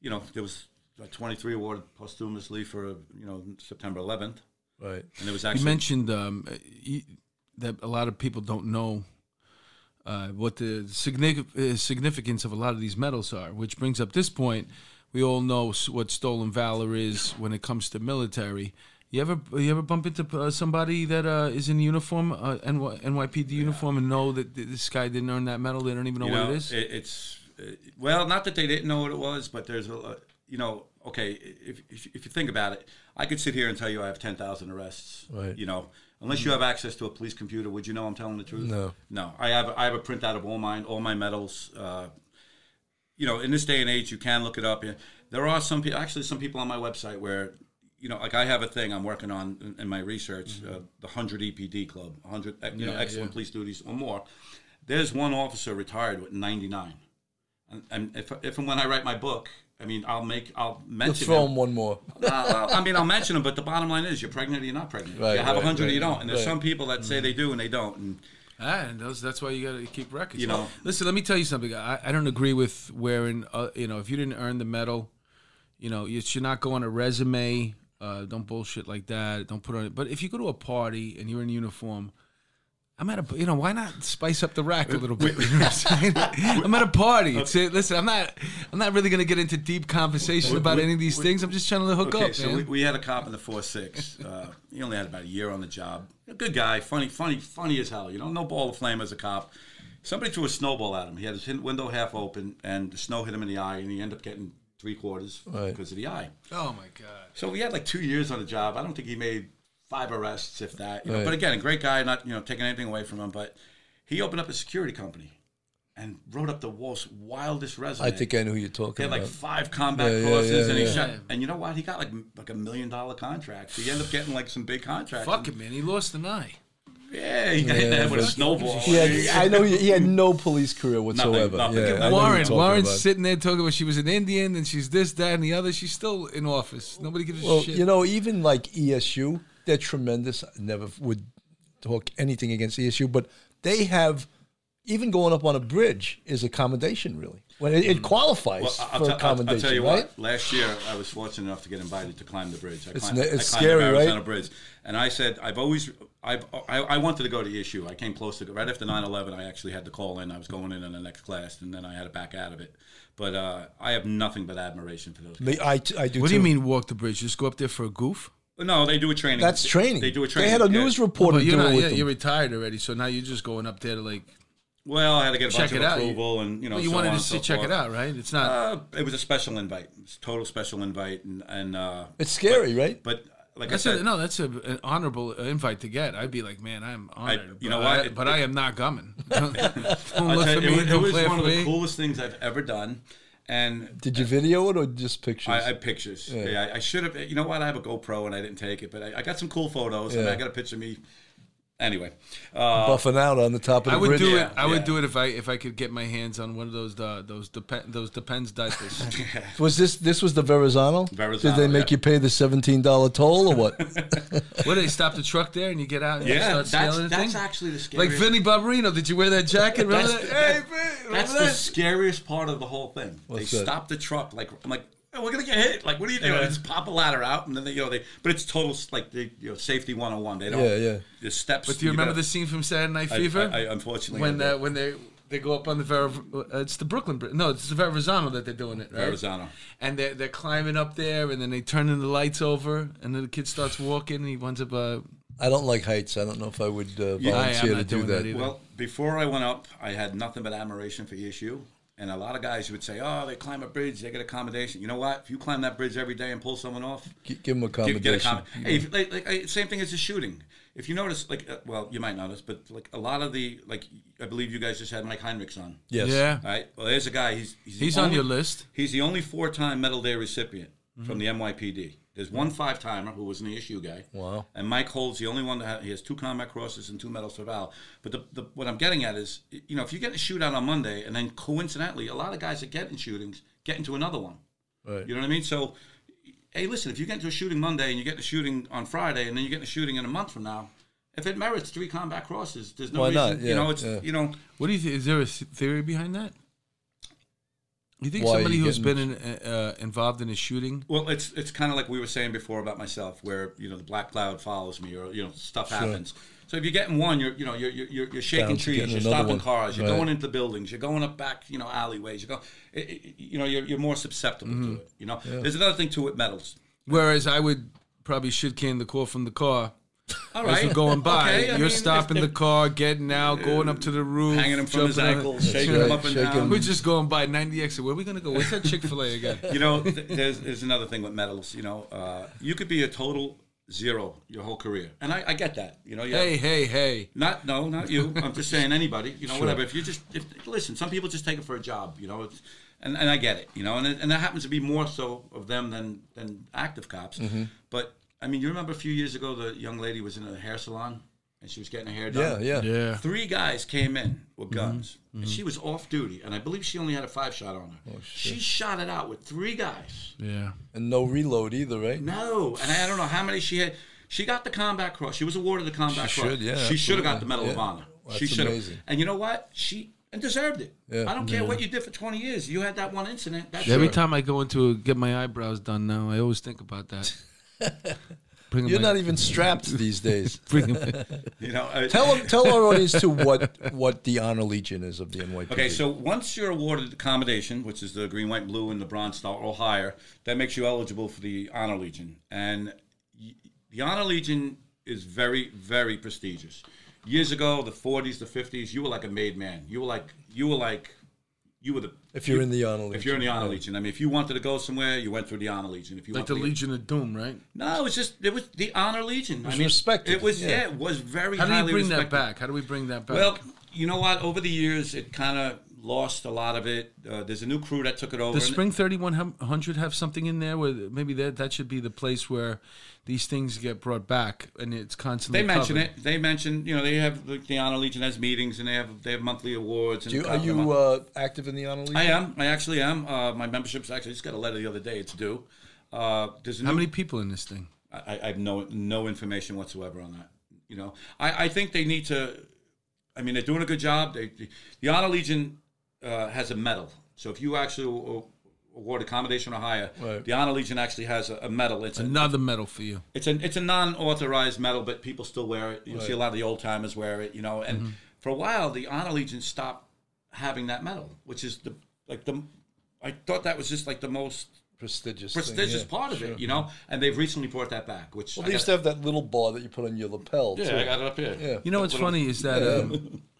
you know, there was uh, 23 awarded posthumously for you know September 11th, Right. and there was actually You mentioned um, that a lot of people don't know uh, what the uh, significance of a lot of these medals are, which brings up this point. We all know what stolen valor is when it comes to military. You ever you ever bump into uh, somebody that uh, is in uniform, uh, NY, NYPD uniform, and know that this guy didn't earn that medal? They don't even know you what know, it is. it's uh, well, not that they didn't know what it was, but there's a, uh, you know, okay, if, if if you think about it, I could sit here and tell you I have ten thousand arrests. Right. You know, unless you have access to a police computer, would you know I'm telling the truth? No. No, I have I have a printout of all mine, all my medals. Uh, you know, in this day and age, you can look it up. There are some people, actually, some people on my website where, you know, like I have a thing I'm working on in, in my research, uh, the 100 EPD Club, 100, uh, you know, excellent yeah. police duties or more. There's one officer retired with 99. And, and if, if and when I write my book, I mean, I'll make, I'll Let's mention throw him. him one more. Uh, I mean, I'll mention them, but the bottom line is, you're pregnant or you're not pregnant. Right, you have right, hundred or you don't, and there's right. some people that say they do and they don't. And Ah, and those, that's why you got to keep records. You know. listen. Let me tell you something. I, I don't agree with wearing. Uh, you know, if you didn't earn the medal, you know, you should not go on a resume. Uh, don't bullshit like that. Don't put on it. But if you go to a party and you're in uniform, I'm at a. You know, why not spice up the rack a little bit? You know what I'm saying? I'm at a party. It's, uh, listen, I'm not. I'm not really gonna get into deep conversation about any of these things. I'm just trying to hook okay, up, so man. we, we had a cop in the four six. Uh, he only had about a year on the job. A good guy, funny, funny, funny as hell. You know, no ball of flame as a cop. Somebody threw a snowball at him. He had his window half open, and the snow hit him in the eye, and he ended up getting three quarters Right. because of the eye. oh my god. So we had like two years on the job. I don't think he made five arrests, if that. You know, Right. But again, a great guy, not you know taking anything away from him. But he opened up a security company and wrote up the most wildest resume. I think I know who you're talking about. He had like about. five combat Yeah, yeah, yeah, and he yeah. shot. And you know what? He got like like a million dollar contract. So he ended up getting like some big contracts. Fuck it, man. He lost an eye. Yeah, he got hit in the head with a snowball. Yeah, I know he, he had no police career whatsoever. nothing. Yeah, I know who you're Warren, Warren's about. sitting there talking about she was an Indian and she's this, that, and the other. She's still in office. Nobody gives a shit. you know, even like ESU, they're tremendous. I never would talk anything against ESU, but they have even going up on a bridge is accommodation, really. When it, it qualifies Well, I'll, for tell- I'll- I'll accommodation, tell you right? what. Last year, I was fortunate enough to get invited to climb the bridge. I It's climbed, ne- it's climbed scary, the Verrazano right? Bridge, and I said, I've always, I've, I, I wanted to go to ESU. I came close to go right after 9/11. I actually had to call in. I was going in in the next class, and then I had to back out of it. But uh, I have nothing but admiration for those. Me- I, I do what do you mean walk the bridge? Just go up there for a goof? No, they do a training. That's training. They do a training. They had a yeah. news reporter But you're do not. it with Yeah, them. you're retired already, so now you're just going up there to like Well, I had to get a check bunch it of out. approval, and you know, Well, you so wanted on to see, so check forth. it out, right? It's not. Uh, it was a special invite, It was a total special invite, and and uh, It's scary, right? but like that's I a, said, no. That's a, an honorable invite to get. I'd be like, man, I'm honored. you know what? I, It- but I am not coming. don't don't look you, me. it was, it was one for of the coolest things I've ever done, and Did you video it or just pictures? I, I pictures. Yeah, I, I should have. You know what? I have a GoPro and I didn't take it, but I, I got some cool photos, and Yeah. I got a picture of me. Anyway, uh, Buffing out on the top of the I would bridge. do Yeah, it. I would do it if I if I could get my hands on one of those uh, those depend those depends diapers. Was this this was the Verrazano? Did they make yeah. you pay the seventeen dollar toll or what? what do they stop the truck there and you get out and you yeah, start that's scaling the that's thing? actually the Like scariest. Vinny Barbarino, did you wear that jacket? Remember That's- that? Hey, that- Vin, remember That's the that? scariest part of the whole thing. What's they that? stop the truck. Like I'm like, "Oh, we're gonna get hit. Like, what are you doing? They just pop a ladder out, and then they, you know, they. But it's total like they, you know, safety 101. They don't. Yeah, yeah. The steps. But do you remember gotta- the scene from Saturday Night Fever? I, I, unfortunately when I uh, when they they go up on the Ver, uh, it's the Brooklyn Bridge. No, it's the Verrazano that they're doing it. Right? Verrazano. And they're they're climbing up there, and then they turn the lights over, and then the kid starts walking, and he winds up. Uh, I don't like heights. I don't know if I would uh, Yeah, I- volunteer to do that that. Well, before I went up, I had nothing but admiration for ESU. And a lot of guys would say, "Oh, they climb a bridge, they get accommodation." You know what? If you climb that bridge every day and pull someone off, G- give them give, accommodation. get a comment. Hey, if, like, like, same thing as a shooting. If you notice, like, uh, well, you might notice, but like a lot of the, like, I believe you guys just had Mike Heinrichs on. yes. Yeah, All right. Well, there's a guy. He's he's, the he's on your list. He's the only four-time Medal Day recipient Mm-hmm. from the NYPD. There's one five-timer who was an ESU guy. Wow. And Mike Holds the only one that ha he has two combat crosses and two medals for Val. But the, the what I'm getting at is, you know, if you get a shootout on Monday and then coincidentally, a lot of guys that get in shootings get into another one. Right. You know what I mean? So, hey, listen, if you get into a shooting Monday and you get in a shooting on Friday and then you get in a shooting in a month from now, if it merits three combat crosses, there's no Why reason. not? You know, it's yeah. you know. What do you think? Is there a theory behind that? You think Why somebody you who's getting- been in, uh, involved in a shooting? Well, it's it's kind of like we were saying before about myself, where you know the black cloud follows me, or you know stuff happens. So if you're getting one, you're you know you're you're, you're shaking Bound to trees, getting you're another stopping one. cars, you're Right. going into buildings, you're going up back you know alleyways, you go, it, it- you know you're, you're more susceptible Mm-hmm. to it. You know, there's another thing too with medals. Whereas I would probably shit can the call from the car All as right, we're going by. Okay, You're mean, stopping the car, getting out, going up to the roof, hanging him from his jumping on- ankles, shaking right, him up and shaking down. We're just going by 90 exit. Where are we going to go? Where's that Chick fil A again? You know, th- there's there's another thing with medals. You know, uh, you could be a total zero your whole career, and I, I get that. You know, you have- Hey, hey, hey. Not no, not you. I'm just saying anybody. You know, whatever. If you just if listen, some people just take it for a job. You know, it's and, and I get it. You know, and it, and that happens to be more so of them than than active cops. Mm-hmm. But I mean, you remember a few years ago the young lady was in a hair salon and she was getting her hair done. yeah. Yeah. yeah. Three guys came in with Mm-hmm. guns, and she was off duty, and I believe she only had a five shot on her. Oh, she shot it out with three guys. Yeah. And no reload either, right? No, and I don't know how many she had. She got the combat cross. She was awarded the combat She cross. should, yeah, She should have got the absolutely. Medal of Honor. Well, she that's should have. amazing. And you know what? She and deserved it. Yeah. I don't care what you did for 20 years. You had that one incident. That's Every it. time I go into get my eyebrows done now, I always think about that. Bring You're my, not even strapped these days. bring 'em- You know. uh, tell them, tell our audience to what what the honor legion is of the NYPD. Okay, so once you're awarded accommodation, which is the green, white, blue, and the bronze star or higher, that makes you eligible for the honor legion. And y- the honor legion is very, very prestigious. Years ago, the 40s, the 50s, you were like a made man. You were like, you were like, you were the. if you're in the honor legion, If you're in the honor yeah. legion, I mean, if you wanted to go somewhere, you went through the honor legion. If you like the Legion of Doom, right? no, it was just it was the honor legion. was I mean, respected, It was yeah. yeah. it was very. How do you highly bring that back? How do we bring that back? Well, you know what? Over the years, it kind of lost a lot of it. Uh, there's a new crew that took it over. Does and- Spring 3100 have something in there where maybe that that should be the place where these things get brought back and it's constantly They mention covered? it. They mention, you know, they have the, the honor legion has meetings and they have they have monthly awards. And Do you, are you uh, active in the honor legion? I am. I actually am. Uh, my membership's actually just got a letter the other day. It's due. Uh, there's a How new- many people in this thing? I, I have no no information whatsoever on that. You know, I, I think they need to. I mean, they're doing a good job. They, the, the Honor Legion uh, has a medal. So if you actually award accommodation or higher, Right. the Honor Legion actually has a, a medal. It's a, Another medal for you. it's a it's a non-authorized medal, but people still wear it. You'll see a lot of the old timers wear it. You know, and Mm-hmm. for a while, the Honor Legion stopped having that medal, which is the like the. I thought that was just like the most prestigious, thing, prestigious yeah, part of sure. it, you know. And they've recently brought that back, which Well, I they used to have that little bar that you put on your lapel. yeah, too. I got it up here. Yeah. You know what's Little- funny is that um,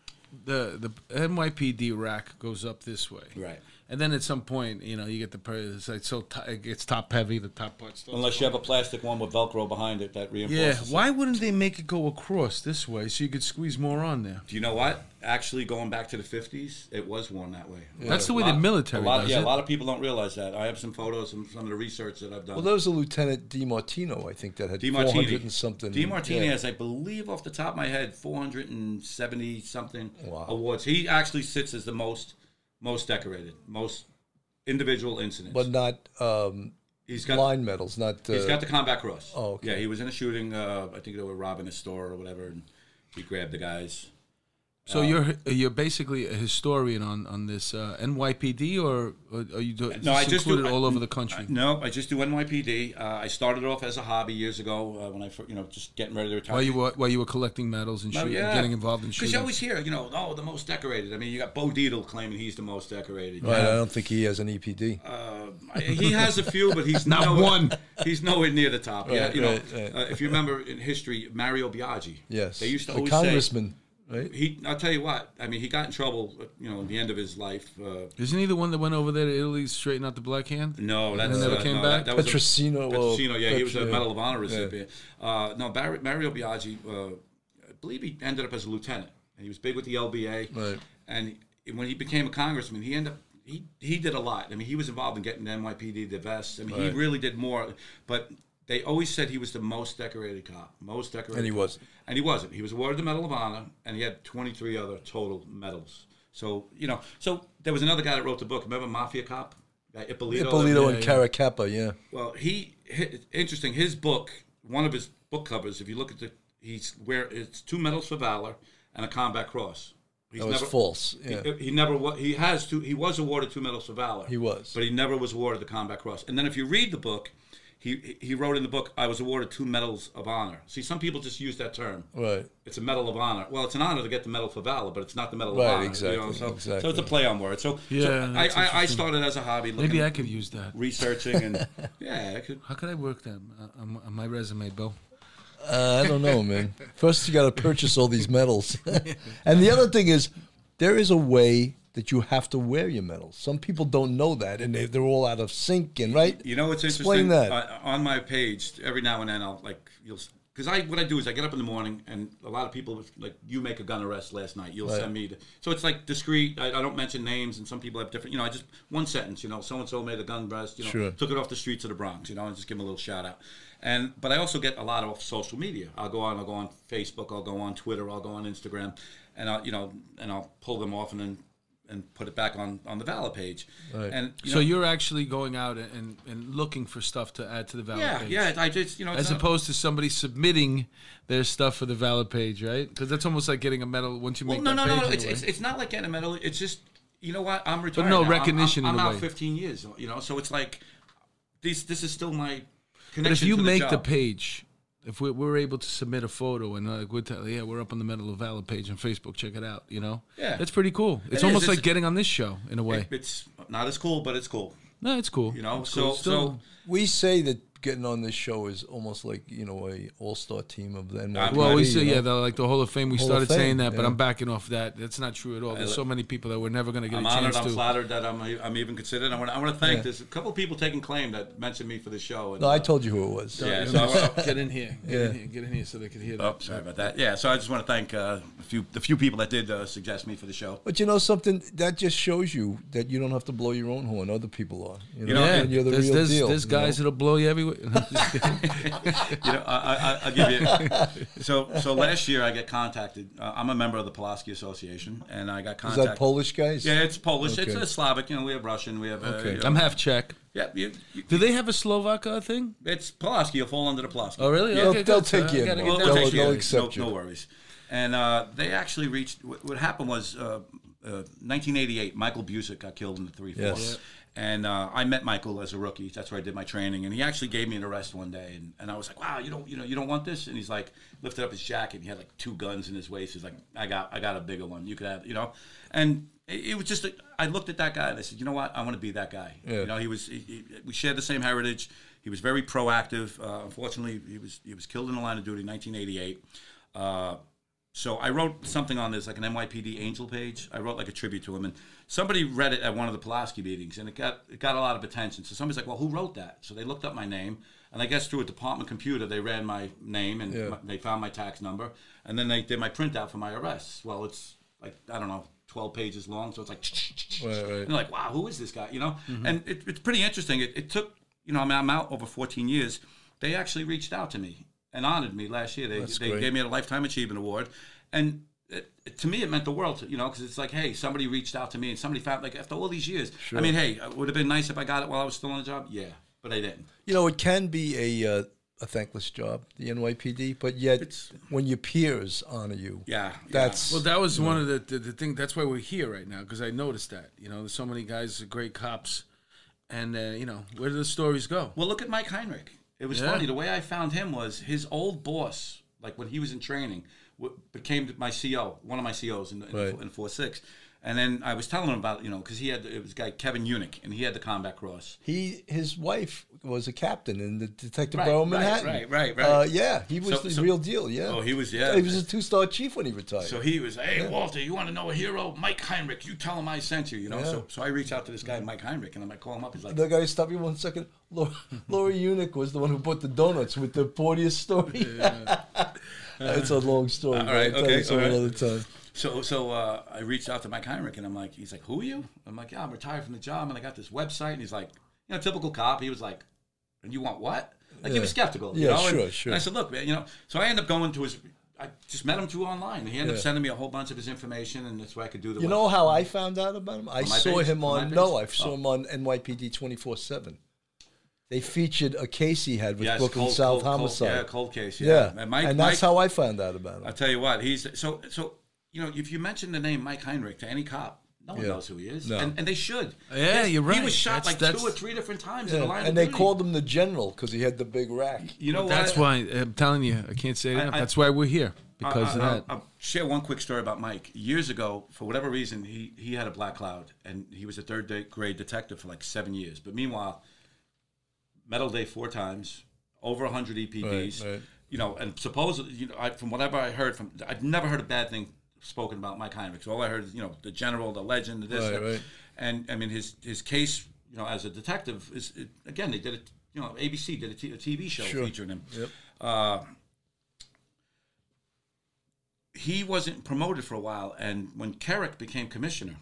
the the NYPD rack goes up this way, Right. And then at some point, you know, you get the per- it's like so t- it gets top heavy. The top part starts Unless you have a plastic one with Velcro behind it that Yeah, reinforces. it. why wouldn't they make it go across this way so you could squeeze more on there? Do you know what? Actually, going back to the fifties, it was worn that way. That's the way A the military a lot, does yeah, it. a lot of people don't realize that. I have some photos and some of the research that I've done. Well, there was a Lieutenant DiMartino, I think, that had D 400 and something. D Martini yeah. has, I believe, off the top of my head, four hundred and seventy something Wow. awards. He actually sits as the most most decorated, most individual incidents. But not um, he's got line medals, not. Uh, he's got the combat cross. Oh, okay. Yeah, he was in a shooting. Uh, I think they were robbing a store or whatever, and he grabbed the guys. So you're you're basically a historian on on this uh, NYPD, or, or are you do, No, I just do- included all I- over the country? No, I just do NYPD. Uh, I started off as a hobby years ago uh, when I, fir- you know, just getting ready to retire. while you were while you were collecting medals and Oh, shooting, yeah. getting involved in shit. Because shooting. you always hear, you know, oh, the most decorated. I mean, you got Bo Dietl claiming he's the most decorated. Right, Yeah. I don't think he has an E EPD. Uh, he has a few, but he's Not nowhere, one. He's nowhere near the top. yeah, Right, you know, right, right. Uh, if you remember in history, Mario Biaggi. yes, they used to the always say congressman, right? he. I'll tell you what. I mean, he got in trouble. You know, at the end of his life. Uh, Isn't he the one that went over there to Italy straighten out the black hand? no, that's never uh, came no, back? That, that was a- Petrosino. well, Petrosino, yeah, he was a Medal of Honor recipient. Uh, no, Barry, Mario Biaggi, uh, I believe he ended up as a lieutenant. And he was big with the LBA. Right. And when he became a congressman, he ended up he he did a lot. I mean, he was involved in getting the NYPD the vests. I mean, he really did more. But they always said he was the most decorated cop, most decorated. And he cop. wasn't. And he wasn't. He was awarded the Medal of Honor, and he had 23 other total medals. So you know, so there was another guy that wrote the book. Remember Mafia Cop? Guy Eppolito. Eppolito Yeah, and yeah. Caracappa, yeah. Well, he, hi interesting. His book, one of his book covers. If you look at the, he's where it's two medals for valor and a combat cross. He's That was never, false. Yeah. He, he never. wa- He has two. He was awarded two medals for valor. He was. but he never was awarded the combat cross. And then if you read the book, he he wrote in the book, "I was awarded two medals of honor." See, some people just use that term. Right. It's a medal of honor. Well, it's an honor to get the medal for valor, but it's not the medal Right, of honor. exactly, You know? so, exactly. so it's a play on words. So, Yeah, so I, I, I started as a hobby. Maybe I could use that. researching and yeah, I could. How could I work that uh, on, on my resume, Bill? Uh, I don't know, man. First, you got to purchase all these medals, and the other thing is, there is a way that you have to wear your medals. Some people don't know that, and they, they're all out of sync. And right, You know what's Explain interesting? that. Uh, on my page, every now and then I'll like you'll because I what I do is I get up in the morning and a lot of people like you make a gun arrest last night. You'll Right. send me the, so it's like discreet. I, I don't mention names and some people have different. You know, I just one sentence. You know, so and so made a gun arrest. You know, Sure. took it off the streets of the Bronx. You know, and just give them a little shout out. And but I also get a lot off social media. I'll go on. I'll go on Facebook. I'll go on Twitter. I'll go on Instagram, and I'll you know and I'll pull them off and then and put it back on on the Valor page. Right. And you So know, you're actually going out and, and looking for stuff to add to the Valor yeah page. yeah. Yeah, I just you know As opposed to somebody submitting their stuff for the Valor page, right? Because that's almost like getting a medal once you Well, make no, no, page. no, no. It's, it's it's not like getting a medal. It's just you know what? I'm retired. But no now. I'm- recognition I'm, I'm, a out way. 15 years. You know, so it's like these. This is still my connection. but if you to make the, the page, if we, we're able to submit a photo and like we're tell, yeah, we're up on the Medal of Valor page on Facebook, check it out. You know, Yeah. that's pretty cool. It's is. almost It's- like getting on this show in a way. It- it's not as cool, but it's cool. no, it's cool. You know, It's so cool. so We say that getting on this show is almost like you know a all star team of the NYPD. Well, we say you know? yeah, the, like the Hall of Fame. We Hall started Fame, saying that, but. I'm backing off that. That's not true at all. There's so many people that we're never going to get I'm a honored. chance I'm to. flattered that I'm I'm even considered. I want I want to thank. There's a couple of people taking claim that mentioned me for the show. And, No, I uh, told you who it was. Yeah, so I get in here. Get Yeah. in here. Get in here so they can hear that. Oh, sorry about that. Yeah, so I just want to thank uh, a few the few people that did uh, suggest me for the show. But you know something that just shows you that you don't have to blow your own horn. Other people are. You know, know, Yeah, and you're the there's, real there's, deal. there's you know? guys that'll blow you everywhere. you know, I, I, I'll give you. So, so last year I get contacted. Uh, I'm a member of the Pulaski Association, and I got Is contacted. that Polish guys? Yeah, it's Polish. It's a Slavic. You know, we have Russian. We have. Uh, Okay. you know- I'm half Czech. Yeah, you, you, Do they have a Slovak uh, thing? it's Pulaski. You'll fall under the Pulaski. Oh, really? They'll- Okay, they'll good. take So you I in, gotta Well, get Well, that we'll they'll- take you. they'll No- accept no, you. worries. And uh, they actually reached. What, what happened was, uh, uh, 1988. Michael Buczek got killed in the three four. Yes. And uh, I met Michael as a rookie. That's where I did my training, and he actually gave me an arrest one day, and, and I was like, "Wow, you don't, you know, you don't want this?" And he's like, lifted up his jacket. He had like two guns in his waist. He's like, "I got, I got a bigger one. You could have, you know." And it, it was just, a, I looked at that guy and I said, "You know what? I want to be that guy." Yeah. You know, he was, he, he- we shared the same heritage. He was very proactive. Uh, unfortunately, he was, he was killed in the line of duty in 1988. Uh, so I wrote something on this, like an NYPD Angel page. I wrote like a tribute to him, and somebody read it at one of the Pulaski meetings, and it got it got a lot of attention. So somebody's like, "Well, who wrote that?" So they looked up my name, and I guess through a department computer, they ran my name and Yeah. my- they found my tax number, and then they did my printout for my arrests. Well, it's like I don't know, twelve pages long, so it's like, Right, right. and they're like, "Wow, who is this guy?" You know, mm-hmm. and it, it's pretty interesting. It, it took, you know, I mean, I'm out over 14 years. They actually reached out to me and honored me last year. They, That's they great. gave me a lifetime achievement award, and it, it- to me, it meant the world. To, you know, because it's like, hey, somebody reached out to me, and somebody found like after all these years. Sure. I mean, hey, it would have been nice if I got it while I was still on the job. Yeah, but I didn't. You know, it can be a uh, a thankless job, the NYPD, but yet It's- when your peers honor you, Yeah, that's Well, that was one of the, the, the thing. That's why we're here right now because I noticed that. You know, there's so many guys, great cops, and uh, you know, where do the stories go? Well, look at Mike Heinrich. It was Yeah. funny. The way I found him was his old boss, like when he was in training, w- became my CO, one of my COs in, in, Right. in four six. And then I was telling him about you know because he had it was a guy Kevin Unick and he had the combat cross. he his wife was a captain in the Detective Right, Bureau of right, Manhattan. right, right, right. Uh, yeah, he was So- the so- real deal. Yeah. Oh, he was yeah. He was a two star chief when he retired. So he was, hey Walter, you want to know a hero? Mike Heinrich. You tell him I sent you. You know. Yeah. So so I reach out to this guy Mike Heinrich and I'm like call him up. He's like, the guy stop you one second. Laura, Laura Unick was the one who bought the donuts with the Porteous story. It's a long story. All right, okay, all right. another time. So so uh, I reached out to Mike Heinrich and I'm like, he's like, who are you? I'm like, yeah, I'm retired from the job and I got this website. And he's like, you know, typical cop. He was like, and you want what? Like he was skeptical. Yeah, you know? sure, and, sure. And I said, look, man, you know. So I end up going to his. I just met him through online. And he ended Yeah. up sending me a whole bunch of his information, and that's where I could do the. You know how I found out about him? I saw page? him On on no, I saw Oh. him on NYPD twenty four seven. They featured a case he had with Yes, Brooklyn cold, South cold, cold, homicide. yeah, cold case. yeah, Yeah, and, Mike, that's Mike, how I found out about him. I'll tell you what. He's so so. You know, if you mention the name Mike Heinrich to any cop, no one Yeah. knows who he is, No. and, and they should. Yeah, Yes, you're right. He was shot That's- like that's- two or three different times in the line and of they duty. called him the general because he had the big rack. You know That's what? why I'm telling you, I can't say it I- enough. I- That's why we're here because I, of I- that. I'll share one quick story about Mike. Years ago, for whatever reason, he, he had a black cloud, and he was a third grade detective for like seven years. But meanwhile, medal day four times, over 100 EPDs. Right, right. You know, and supposedly, you know, I, from whatever I heard from, I've never heard a bad thing spoken about Mike Heinrich. So all I heard is, you know, the general, the legend, the this, Right, right. and I mean his his case, you know, as a detective is it, again they did it. You know, ABC did a, t- a TV show Sure. featuring him. Yep. Uh, he wasn't promoted for a while. And when Kerik became commissioner,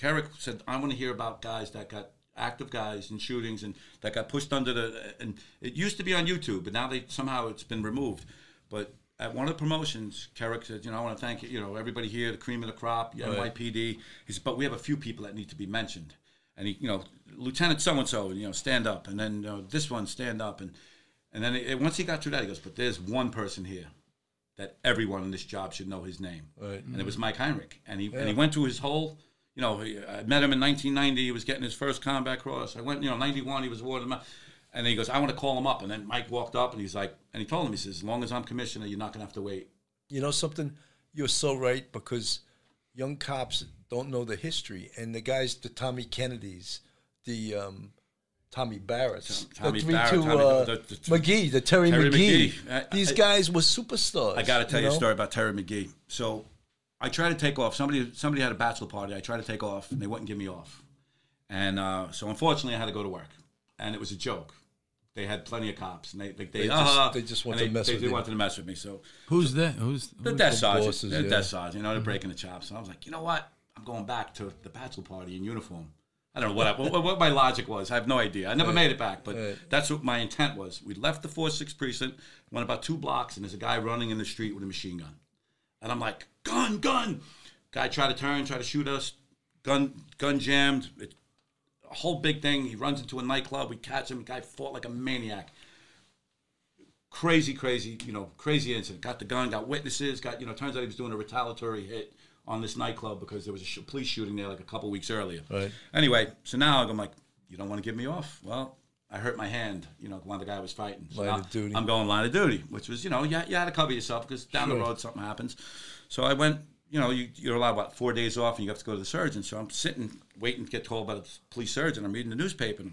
Kerik said, "I want to hear about guys that got active guys in shootings and that got pushed under the." And it used to be on YouTube, but now they somehow it's been removed. But at one of the promotions, Kerik said, "You know, I want to thank you know everybody here, the cream of the crop, NYPD." He said, "But we have a few people that need to be mentioned." And he, you know, Lieutenant so and so, you know, stand up, and then you know, this one stand up, and and then it, once he got through that, he goes, "But there's one person here." That everyone in this job should know his name, Right. and it was Mike Heinrich, and he and he went through his whole, you know, he, I met him in 1990. He was getting his first combat cross. I went, you know, 91. He was awarded, my, and then he goes, I want to call him up. And then Mike walked up, and he's like, and he told him, he says, as long as I'm commissioner, you're not gonna have to wait. You know something? You're so right because young cops don't know the history, and the guys, the Tommy Kennedys, the um, Tommy Barrett's, Tommy the three Barrett, two Tommy- uh, the- the- McGee, the Terry, Terry McGee. McGee. I- These I- guys were superstars. I got to tell you, know? a story about Terry McGee. So I tried to take off. Somebody somebody had a bachelor party. I tried to take off, and they wouldn't give me off. And uh, so unfortunately, I had to go to work, and it was a joke. They had plenty of cops, and they they, they, They just- uh, they just and wanted to they, mess they, with they you. wanted to mess with me. So Who's that? Who's the who's- desk sergeant, the yeah. Mm-hmm. desk sergeant, you know, they're breaking the chops. And I was like, you know what? I'm going back to the bachelor party in uniform. I don't know what, I, what, what my logic was. I have no idea. I never made it back, but Right. that's what my intent was. We left the 4 6 precinct, went about two blocks, and there's a guy running in the street with a machine gun. And I'm like, gun, gun. Guy tried to turn, tried to shoot us. Gun, gun jammed. It, a whole big thing. He runs into a nightclub. We catch him. Guy fought like a maniac. Crazy, crazy, you know, crazy incident. Got the gun, got witnesses, got, you know, turns out he was doing a retaliatory hit on this nightclub because there was a sh- police shooting there like a couple weeks earlier. Right. Anyway, so now I'm like, you don't want to give me off? Well, I hurt my hand, you know, when the guy was fighting. So Line of duty. I'm going line of duty, which was, you know, you, you had to cover yourself because down the road something happens. So I went, you know, you, you're allowed, what, four days off and you have to go to the surgeon. So I'm sitting, waiting to get told by the police surgeon. I'm reading the newspaper. And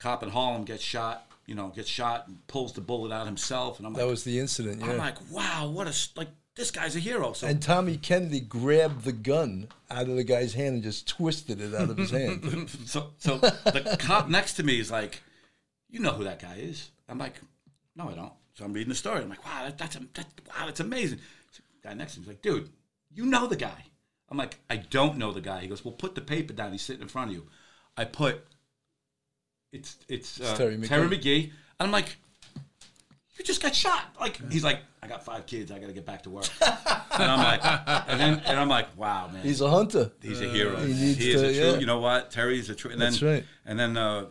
cop in Harlem gets shot, you know, gets shot and pulls the bullet out himself. And I'm That like, was the incident, yeah. I'm like, wow, what a like, this guy's a hero. So and Tommy Kennedy grabbed the gun out of the guy's hand and just twisted it out of his hand. So, so the cop next to me is like, "You know who that guy is?" I'm like, "No, I don't." So I'm reading the story. I'm like, "Wow, that, that's a, that, wow, that's amazing." So the guy next to me is like, "Dude, you know the guy?" I'm like, "I don't know the guy." He goes, "Well, put the paper down. He's sitting in front of you." I put, "It's it's, uh, Terry Terry, McGee. McGee. and I'm like, "You just got shot." Like he's like, "I got five kids. I got to get back to work." and I'm like, and then and I'm like, "Wow, man." He's a hunter. He's a hero. He He, needs is to- a true. yeah. You know what? Terry's a true. And then, That's right. And then, uh,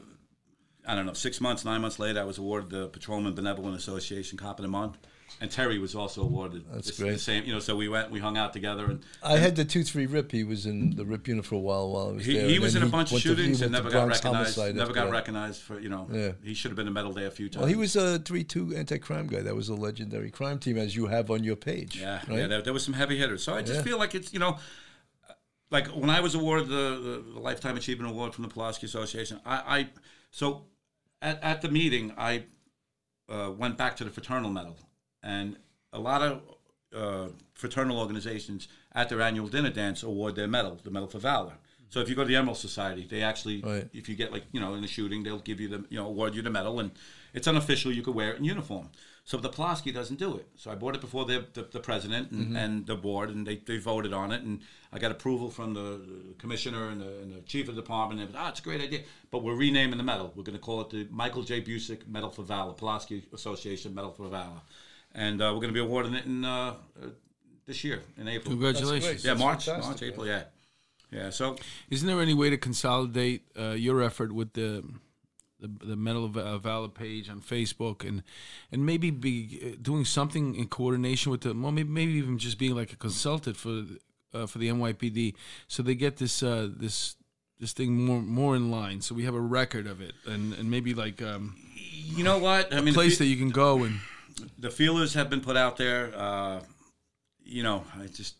I don't know. Six months, nine months later, I was awarded the Patrolman Benevolent Association Cop of the Month, and Terry was also awarded. That's the, great. The same. You know, so we went, we hung out together, and I had the two three rip. He was in the rip unit for a while while I was he, there. he was in a bunch of went to- shootings and never got recognized. Never got that. recognized for you know. Yeah. He should have been a medal day a few times. Well, he was a three two anti crime guy. That was a legendary crime team, as you have on your page. Yeah, right? yeah. There, there was some heavy hitters. So I just Yeah. feel like it's you know, like when I was awarded the, the, the lifetime achievement award from the Pulaski Association, I, I so at, at the meeting I uh, went back to the fraternal medal, and a lot of uh, fraternal organizations at their annual dinner dance award their medal, the Medal for Valor. So if you go to the Emerald Society, they actually, Right. if you get like you know in a shooting, they'll give you the you know award you the medal, and it's unofficial. You could wear it in uniform. So the Pulaski doesn't do it. So I bought it before the the, the president and, and the board, and they, they voted on it, and I got approval from the commissioner and the, and the chief of the department. And ah, it's a great idea, but we're renaming the medal. We're going to call it the Michael J. Buczek Medal for Valor, Pulaski Association Medal for Valor, and uh, we're going to be awarding it in uh, uh, this year in April. Congratulations. Yeah, That's March, fantastic, March. April. Yeah, yeah. So Isn't there any way to consolidate uh, your effort with the the, the Medal of uh, Valor page on Facebook and and maybe be uh, doing something in coordination with the well maybe maybe even just being like a consultant for uh, for the NYPD so they get this uh, this this thing more more in line so we have a record of it and and maybe like um, you know what? I mean, place the, that you can go and the feelers have been put out there. Uh, you know, I just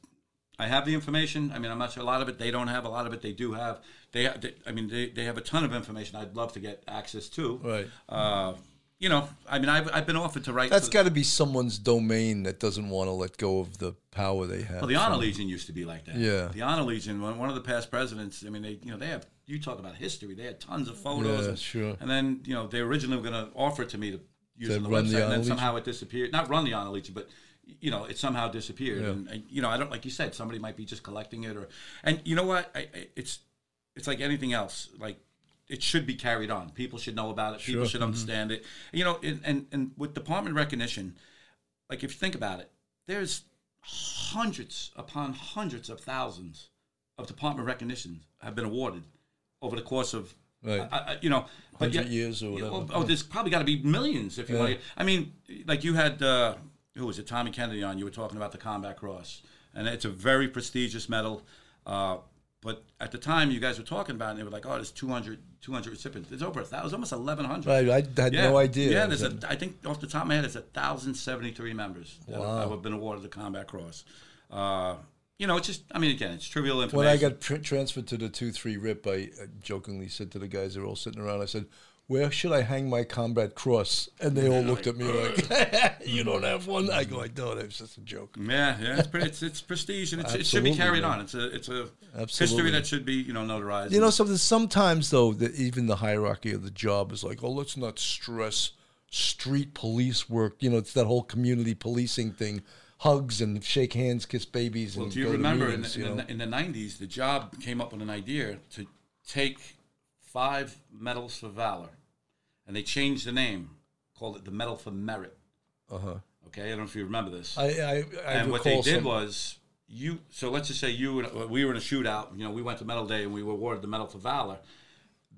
I have the information. I mean, I'm not sure a lot of it they don't have. A lot of it they do have. They, they I mean, they, they have a ton of information. I'd love to get access to. Right. Uh, you know, I mean, I've, I've been offered to write. That's got to be someone's domain that doesn't want to let go of the power they have. Well, the Honor Legion used to be like that. Yeah. The Honor Legion, one one of the past presidents, I mean, they, you know, they have, you talk about history, they had tons of photos. Yeah, and, sure. And then, you know, they originally were going to offer it to me to To the run the website, and then somehow it disappeared. Not run the Honor Legion, but you know, it somehow disappeared. And, and, you know, I don't like you said, somebody might be just collecting it, or and you know what, I, I, it's it's like anything else, like. It should be carried on. People should know about it. People should mm-hmm. understand it. You know, and, and and with department recognition, like if you think about it, there's hundreds upon hundreds of thousands of department recognitions have been awarded over the course of Right. I, I, you know, but 100 years or whatever. Oh, there's probably got to be millions if you Yeah. want. to I mean, like you had uh, who was it? Tommy Kennedy on. You were talking about the Combat Cross, and it's a very prestigious medal. Uh, but at the time you guys were talking about, it, and they were like, "Oh, there's 200, 200 recipients. There's over a thousand, almost 1,100." Right, I had no idea. Yeah, there's a, I think off the top of my head, it's a thousand seventy three members that, Wow. that have been awarded the Combat Cross. Uh, you know, it's just, I mean, again, it's trivial information. When I got tr- transferred to the two three rip, I jokingly said to the guys that were all sitting around, I said, "Where should I hang my combat cross?" And they all looked at me like, "You don't have one." I go, "I don't." It's just a joke. Yeah, yeah, it's pretty, it's, it's prestige, and it's, it should be carried man. on. It's a it's a Absolutely. history that should be you know notarized. You know something. Sometimes though, that even the hierarchy of the job is like, "Oh, let's not stress street police work." You know, it's that whole community policing thing. Hugs and shake hands, kiss babies, Well, and do you remember in, the, you in, the, in the 90s, the job came up with an idea to take five medals for valor, and they changed the name, called it the Medal for Merit. Uh-huh. Okay, I don't know if you remember this. I, I, I and what they did some- was you. So let's just say you and we were in a shootout. You know, we went to Medal Day and we were awarded the Medal for Valor.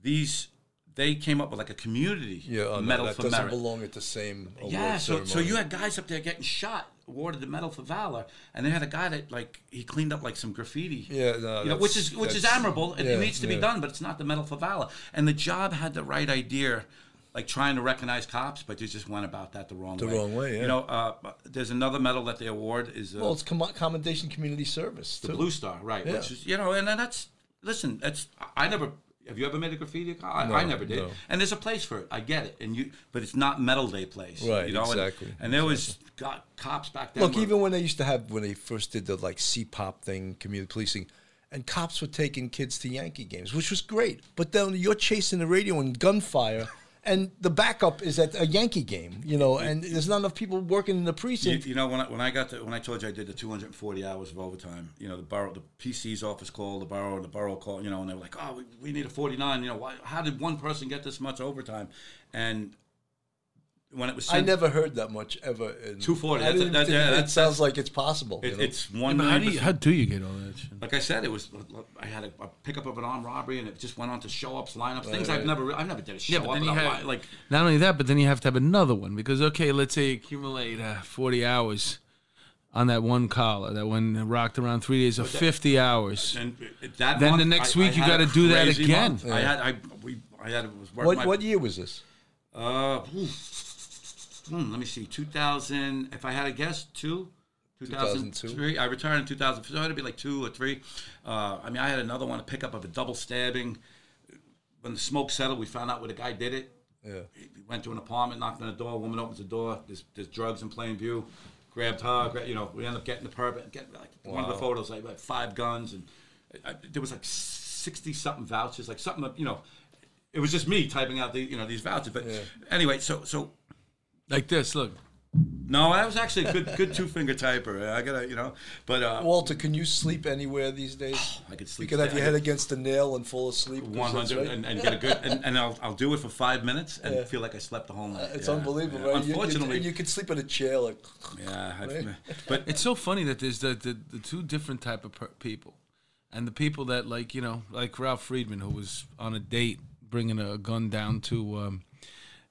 These they came up with like a community yeah, no, medal that for doesn't merit. belong at the same Yeah, so so you had guys up there getting shot, awarded the Medal for Valor, and they had a guy that like he cleaned up like some graffiti. Yeah, no, you know, which is which is admirable. and yeah, it needs to be done, but it's not the Medal for Valor. And the job had the right idea, like trying to recognize cops, but they just went about that the wrong The way. wrong way, yeah. You know, uh, there's another medal that they award is uh, Well, it's com- commendation community service the too. Blue Star, right? Yeah. Which is you know, and that's listen. That's I never. Have you ever made a graffiti? I, I never did. no. And there's a place for it. I get it. And you, but it's not medal Day place, Right, You know, and- exactly, And, there was got cops back then. Look, were- even when they used to have when they first did the like CPOP thing, community policing, and cops were taking kids to Yankee games, which was great. But then you're chasing the radio and gunfire, and the backup is at a Yankee game, you know, and there's not enough people working in the precinct. you know, when I, when I got to, when I told you I did the 240 hours of overtime, you know, the borough, the PC's office called, the borough, and the borough called, you know, and they were like, oh, we, we need a 49. You know, why, how did one person get this much overtime? And when it was I never heard that much ever. In, 240, I that's- didn't that- yeah, it sounds like it's possible. you know? it's one. But how do you how do you get all that shit? like I said, it was I had a, a pickup of an armed robbery, and it just went on to show ups, lineups, things right. I've never I've never did a show Yeah, but up then you have li- like not only that, but then you have to have another one because okay, let's say you accumulate uh, forty hours on that one collar, that one rocked around three days of fifty hours. and that. Then month, the next I- week I you had gotta do that again. month. I had I we I had was what my, what year was this? Uh, oof. Hmm, let me see. 2000. If I had a guess, two. 2003. I retired in 2000. So it'd be like two or three. Uh, I mean, I had another one, a pickup of a double stabbing. When the smoke settled, we found out where the guy did it. Yeah. We went to an apartment, knocked on the door. Woman opens the door. There's, there's drugs in plain view. Grabbed her. You know, we end up getting the permit. Getting like one of the photos, like, like five guns, and I, there was like sixty something vouchers, like something. You know, it was just me typing out the you know these vouchers. But anyway, so so Like this, look. no, I was actually a good good two finger typer. I gotta you know, but uh, Walter, can you sleep anywhere these days? I could sleep. You could have your head against a nail and fall asleep. Hundred right. and, and get a good and, and I'll, I'll do it for five minutes and Yeah. feel like I slept the whole night. It's Yeah, unbelievable, yeah. right? You- you- Unfortunately, and you could sleep in a chair like. yeah, Right? but It's so funny that there's the, the, the two different type of per- people, and the people that like you know like Ralph Friedman who was on a date bringing a gun down to um,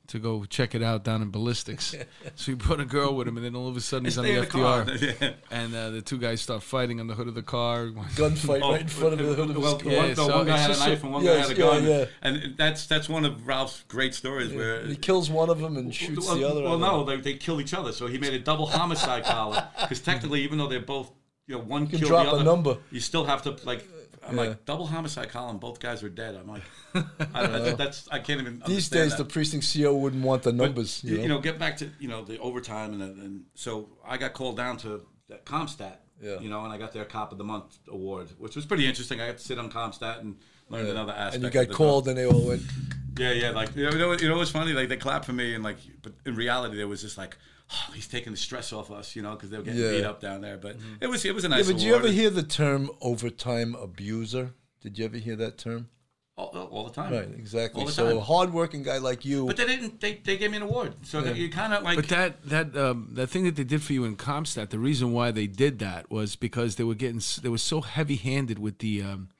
to go check it out down in ballistics. so he brought a girl with him, and then all of a sudden he's on the in the. FDR, Yeah. and uh, the two guys start fighting on the hood of the car. gunfight right in front of the hood of his Oh, car. Yeah, one, the so one guy had a knife and one yes, guy had a yeah, gun, yeah. and that's that's one of Ralph's great stories where He kills one of them and shoots well, the other. Well, no, they, they kill each other. So he made a double homicide collar because technically, even though they're both, you know, one can killed drop the a other, number. You still have to like. I'm Yeah. like double homicide column. Both guys are dead. I'm like, I, I, that's I can't even. These days, the precinct CO wouldn't want the But, numbers. you, you know? get back to you know the overtime and, the- and so I got called down to that CompStat. Yeah. You know, and I got their Cop of the Month award, which was pretty interesting. I got to sit on CompStat and learn another aspect. and you got called, and they all went. Yeah, yeah. Like you know, you know, you know what's funny? Like they clapped for me, and like, but in reality, there was just like oh, he's taking the stress off us, you know, because they were getting Yeah. beat up down there. But it was it was a Yeah, nice. but did you ever hear the term overtime abuser? Did you ever hear that term? all, all- all the time? Right, exactly. All the So time. a hardworking guy like you, But they didn't. They, they gave me an award, so that you kind of like. But that that um, that thing that they did for you in CompStat, the reason why they did that was because they were getting they were so heavy handed with the um,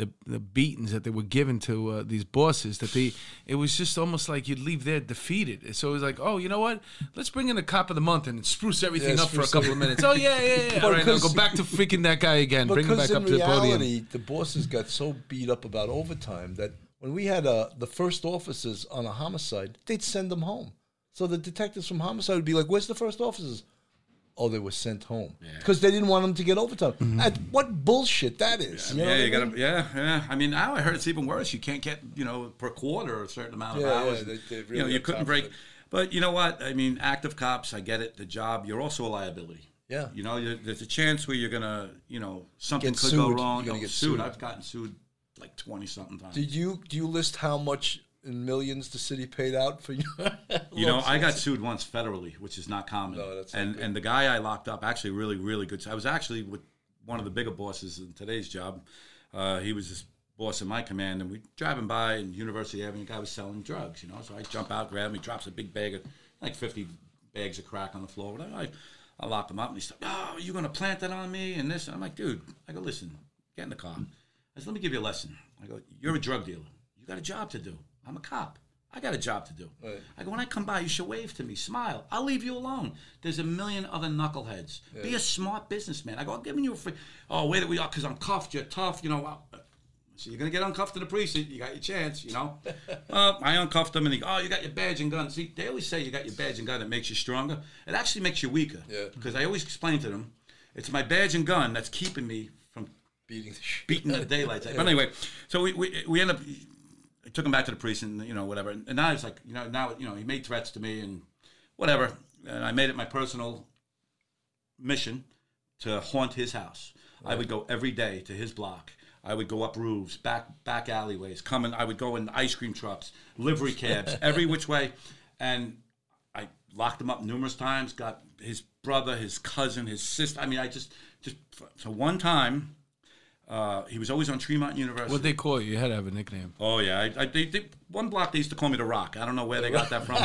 the the beatings that they were given to uh, these bosses that they it was just almost like you'd leave there defeated. So it was like, oh, you know what? Let's bring in a cop of the month and spruce everything Yeah, up for a spruce couple of minutes. Oh yeah, yeah, yeah. All right, now go back to freaking that guy again. Bring him back up to the podium. reality, the bosses got so beat up about overtime that when we had uh, the first officers on a homicide, they'd send them home. So the detectives from homicide would be like, "Where's the first officers?" Oh, they were sent home because they didn't want them to get overtime. Mm-hmm. And what bullshit that is! you know yeah, you gotta. Yeah, yeah. I mean, now I heard it's even worse. You can't get you know per quarter a certain amount of Yeah, yeah, hours. they- they you know, you couldn't break. But you know what? I mean, active cops. I get it. The job. You're also a liability. Yeah. You know, you there's a chance where you're gonna, you know, something Get could go wrong. You're gonna Oh, get sued. sued. I've gotten sued like twenty something times. Did you do you list how much in millions the city paid out for you? You know, I got sued once federally, which is not common. No, that's and and the guy I locked up actually really really good. I was actually with one of the bigger bosses in today's job. Uh, he was this boss in my command, and we driving by in University Avenue. Guy was selling drugs, you know. So I jump out, grab him. He drops a big bag of like fifty bags of crack on the floor. Whatever. I, I locked him up, and he's like, "Oh, you gonna plant that on me?" And this, and I'm like, "Dude," I go, "Listen, get in the car." I said, "Let me give you a lesson." I go, "You're a drug dealer. You got a job to do. I'm a cop. I got a job to do. Right. I go, when I come by, you should wave to me, smile. I'll leave you alone. There's a million other knuckleheads. Be a smart businessman. I go, I'm giving you a free. Oh, wait, we are because I'm cuffed. You're tough. You know. Well, so you're gonna get uncuffed in the precinct. You got your chance. You know. uh, I uncuffed them, and they go, oh, you got your badge and gun. See, they always say you got your badge and gun that makes you stronger. It actually makes you weaker. Yeah. Because I always explain to them, it's my badge and gun that's keeping me from beating the beating the daylights. out. But anyway, so we, we, we end up, I took him back to the precinct, you know, whatever. And now it's like, you know, now, you know, he made threats to me and whatever. And I made it my personal mission to haunt his house. I would go every day to his block. I would go up roofs, back back alleyways, coming. I would go in ice cream trucks, livery cabs, every which way, and I locked him up numerous times. Got his brother, his cousin, his sister. I mean, I just just so one time. Uh, he was always on Tremont University. What they call you? You had to have a nickname. Oh yeah, I, I, they, they, one block they used to call me the Rock. I don't know where they got that from.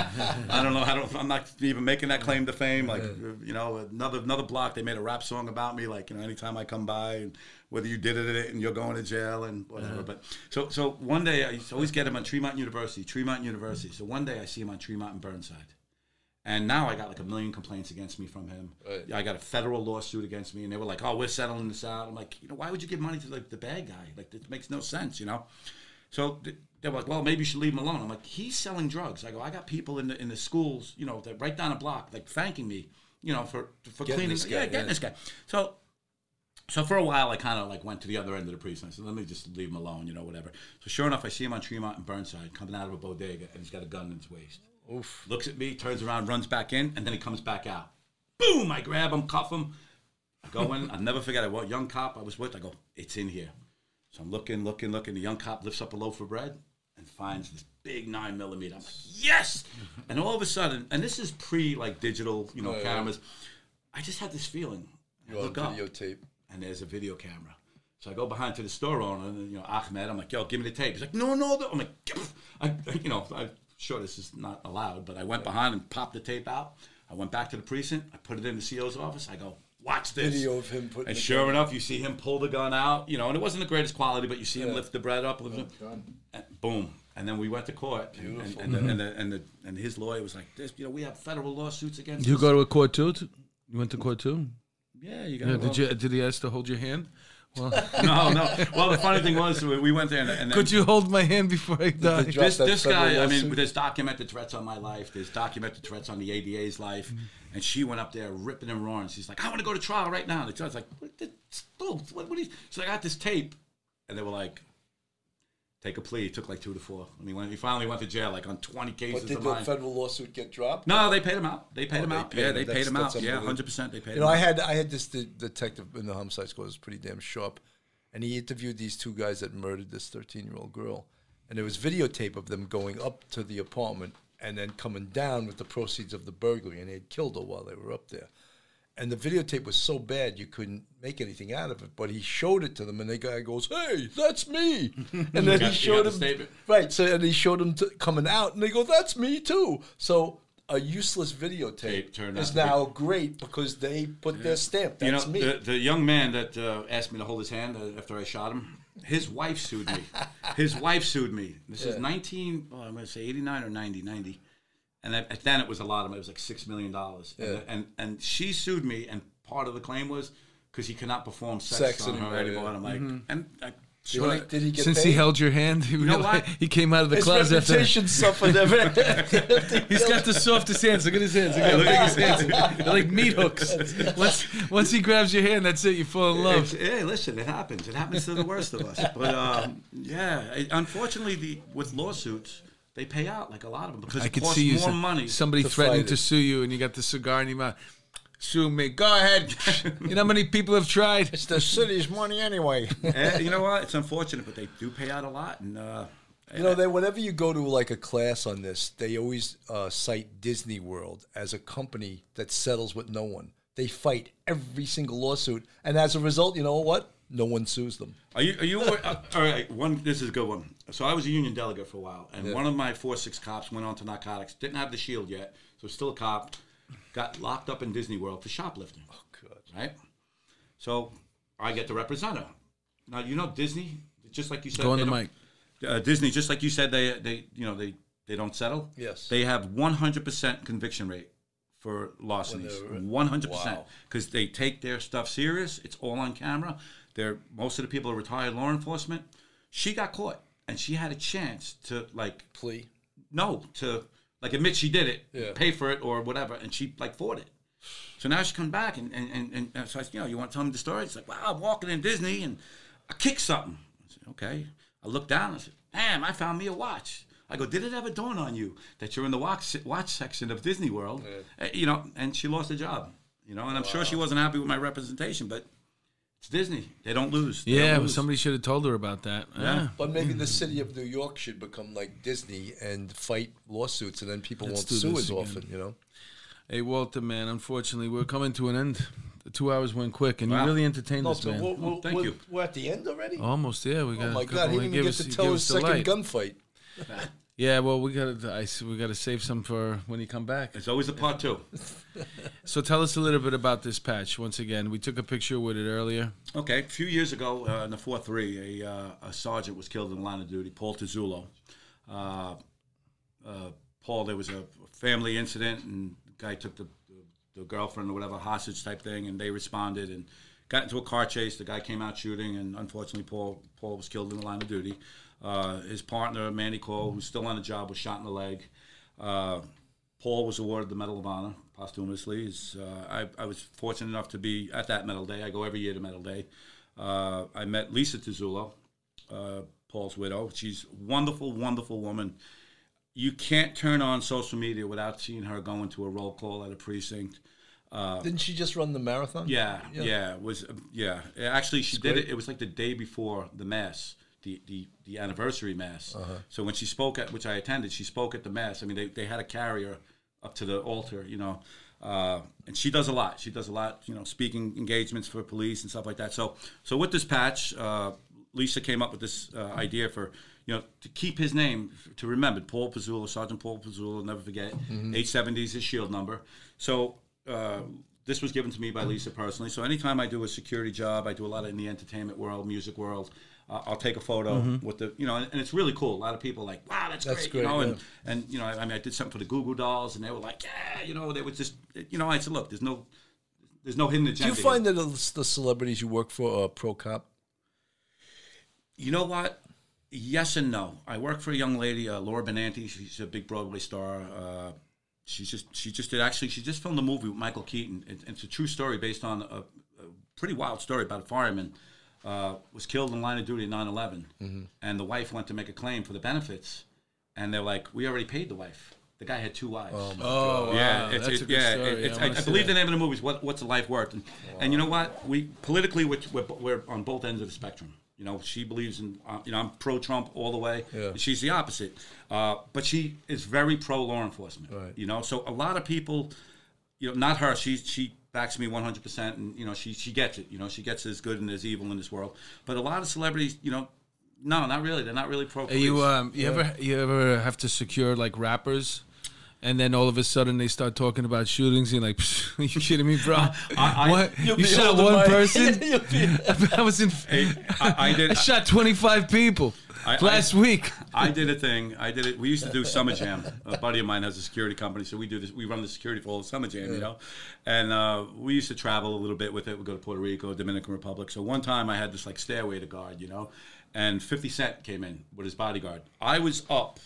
I don't know. I don't. I'm not even making that claim to fame. Like you know, another another block they made a rap song about me. Like you know, anytime I come by and whether you did it and you're going to jail and whatever. But so so one day I used to always get him on Tremont University, Tremont University. So one day I see him on Tremont and Burnside. And now I got like a million complaints against me from him. Right. I got a federal lawsuit against me, and they were like, "Oh, we're settling this out." I'm like, you know, why would you give money to like the bad guy? Like, this makes no sense, you know. So they were like, "Well, maybe you should leave him alone." I'm like, "He's selling drugs." I go, "I got people in the in the schools, you know, that right down a block, like thanking me, you know, for for Getting cleaning, this guy, yeah, getting yeah. this guy." So so for a while, I kind of like went to the other end of the precinct. I said, "Let me just leave him alone," you know, whatever. So sure enough, I see him on Tremont and Burnside coming out of a bodega, and he's got a gun in his waist. Oof. Looks at me, turns around, runs back in, and then he comes back out. Boom! I grab him, cuff him. I go in. I'll never forget it. What young cop I was with? I go, "It's in here." So I'm looking, looking, looking. The young cop lifts up a loaf of bread and finds this big nine millimeter. I'm like, "Yes!" And all of a sudden, and this is pre like digital, you know, Oh, yeah. cameras. I just had this feeling. You're on look up videotape. and there's a video camera. So I go behind to the store owner, and you know Ahmed. I'm like, "Yo, give me the tape." He's like, "No, no." no." I'm like, I, you know, I'm sure this is not allowed, but I went behind and popped the tape out. I went back to the precinct. I put it in the CO's office. I go, "Watch this." Video of him putting And sure gun- enough, you see him pull the gun out. You know, and it wasn't the greatest quality, but you see him lift the bread up, lift oh, it, and boom. And then we went to court, and, and, Beautiful. and, the, and, the, mm-hmm. and, the, and his lawyer was like, "This, you know, we have federal lawsuits against." You us." go to a court too? You went to court too? Yeah, you got. Yeah. Did you? Did he ask to hold your hand? Well, No, no. Well, the funny thing was, we we went there, and, and could you hold my hand before I die? this that this guy, I mean, lawsuit? there's documented threats on my life. There's documented threats on the ADA's life. Mm. And she went up there ripping and roaring. She's like, I want to go to trial right now. And the judge's like, what, the, oh, what, what are you? She's like, I got this tape. And they were like, take a plea. He took like two to four. And he, went, he finally went to jail, like on 20 cases But did of the mine. federal lawsuit get dropped? no, they paid him out. They paid Oh, him they out. paid yeah, him. they That's- paid him out. Yeah, 100% they paid You him know, out. I had I had this de- detective in the homicide squad. was pretty damn sharp, and he interviewed these two guys that murdered this thirteen year old girl, and there was videotape of them going up to the apartment and then coming down with the proceeds of the burglary, and they had killed her while they were up there. And the videotape was so bad you couldn't make anything out of it. But he showed it to them, and the guy goes, "Hey, that's me!" And then got- he showed the him right. So and he showed him coming out, and they go, "That's me too." So a useless videotape turned is be- now great because they put their stamp. You know, me. the, the young man that uh, asked me to hold his hand uh, after I shot him, his wife sued me. his wife sued me. This is 19, oh, I'm going to say 89 or 90, 90. And at, then it was a lot of money. It was like $6 million. And, Yeah. and, and she sued me, and part of the claim was because he could not perform sex, Sex on her anymore, anymore. yeah. And I'm like, and I, did, he, did he get Since paid? he held your hand, he, know what? he came out of the his closet. After, reputation suffered. Ever. he's got the softest hands. Look at his hands. Look at how big his hands. They're like meat hooks. Once, once he grabs your hand, that's it. You fall in love. It's- hey, listen, it happens. It happens to the worst of us. But um, yeah, it, unfortunately, the with lawsuits, they pay out like a lot of them because I it could costs see you. more some- money. Somebody to threatening fight to it. sue you, and you got the cigar in your mouth. Sue me. Go ahead. you know how many people have tried? it's the city's money anyway. Eh, you know what? It's unfortunate, but they do pay out a lot. And uh, You know, they, whenever you go to like a class on this, they always uh, cite Disney World as a company that settles with no one. They fight every single lawsuit, and as a result, you know what? No one sues them. are you? Are you? Uh, all right. One. This is a good one. So I was a union delegate for a while, and Yeah. one of my four six cops went on to narcotics. Didn't have the shield yet, so still a cop. Got locked up in Disney World for shoplifting. Oh, God. right? So I get to represent her. Now you know Disney, just like you said. Go on the mic. Uh, Disney, just like you said, they they you know they they don't settle. Yes. They have one hundred percent conviction rate for larcenies. One hundred percent because they take their stuff serious. It's all on camera. They're most of the people are retired law enforcement. She got caught, and she had a chance to like Plea. no to like admit she did it, Yeah. pay for it or whatever, and she like fought it. So now she come back and and, and, and so I said, you know, you want to tell me the story? It's like, wow, I'm walking in Disney and I kicked something. I said, okay. I looked down and I said, damn, I found me a watch. I go, did it ever dawn on you that you're in the watch watch section of Disney World? Uh, you know, and she lost her job. You know, and I'm sure she wasn't happy with my representation, but it's Disney. They don't lose. They Yeah, don't lose. somebody should have told her about that. Yeah. But maybe the city of New York should become like Disney and fight lawsuits, and then people Let's won't do sue this as again. often. You know. Hey, Walter, man, unfortunately, we're coming to an end. The two hours went quick, and you really entertained No, us, so man. we're, we're, thank we're, you. We're at the end already. Almost, yeah. We got. oh my a God! He he didn't gave even us- get to tell gave his second light. gunfight. Yeah, well, we got to. We got to save some for when you come back. It's always a part two. So tell us a little bit about this patch. Once again, we took a picture with it earlier. Okay, a few years ago uh, in the 4 3, a, uh, a sergeant was killed in the line of duty, Paul Tuozzolo. Uh, uh, Paul, there was a family incident, and the guy took the, the, the girlfriend or whatever, hostage type thing, and they responded and got into a car chase. The guy came out shooting, and unfortunately, Paul, Paul was killed in the line of duty. Uh, his partner, Manny Kwo, who's still on the job, was shot in the leg. Uh, Paul was awarded the Medal of Honor posthumously. Uh, I, I was fortunate enough to be at that Medal Day. I go every year to Medal Day. Uh, I met Lisa Tuozzolo, uh, Paul's widow. She's a wonderful, wonderful woman. You can't turn on social media without seeing her going to a roll call at a precinct. Didn't she just run the marathon? Yeah, yeah, it was yeah. Actually, she did great. it. It was like the day before the mass, the the, the anniversary mass. So when she spoke at which I attended, she spoke at the mass. I mean, they, they had a carrier up to the altar, you know. Uh, and she does a lot. She does a lot, you know, speaking engagements for police and stuff like that. So so with this patch, uh, Lisa came up with this uh, idea for you know to keep his name to remember Paul Tuozzolo, Sergeant Paul Tuozzolo, never forget. Eight seventy is his shield number. So uh, this was given to me by Lisa personally. So anytime I do a security job, I do a lot in the entertainment world, music world. Uh, I'll take a photo with the, you know, and, and it's really cool. A lot of people are like, wow, that's, That's great, you know, and yeah. and you know, I mean, I did something for the Goo Goo Dolls, and they were like, yeah, you know, they was just, you know, I said, look, there's no, there's no hidden agenda. Do you here. find that the the celebrities you work for are pro cop? You know what? Yes and no. I work for a young lady, uh, Laura Benanti. She's a big Broadway star. Uh, she's just she just did actually she just filmed a movie with Michael Keaton. It, it's a true story based on a, a pretty wild story about a fireman uh, was killed in line of duty at 9/11, and the wife went to make a claim for the benefits, and they're like, "We already paid the wife." The guy had two wives. Oh, Yeah, wow. it's, that's it- a good yeah, story. it- it's, I I, I believe that. the name of the movie is what, "What's a Life Worth," and, and you know what? We politically we're, we're, we're on both ends of the spectrum. You know, she believes in, uh, you know, I'm pro Trump all the way. Yeah. She's the opposite. Uh, but she is very pro law enforcement. Right. You know, so a lot of people, you know, not her, she, she backs me 100%, and, you know, she, she gets it. You know, she gets there's good and there's evil in this world. But a lot of celebrities, you know, no, not really. They're not really pro police. you um you ever you ever have to secure like rappers, and then all of a sudden they start talking about shootings? And you're like, "Psh, are you kidding me, bro? I- what? You'll You be shot one person? I was in. Hey, I, I did. I shot 25 people I- last I- week. I did a thing. I did it. We used to do Summer Jam. A buddy of mine has a security company, so we do this. We run the security for all Summer Jam, you know. And uh, we used to travel a little bit with it. We go to Puerto Rico, Dominican Republic. So one time I had this like stairway to guard, you know, and Fifty Cent came in with his bodyguard. I was up,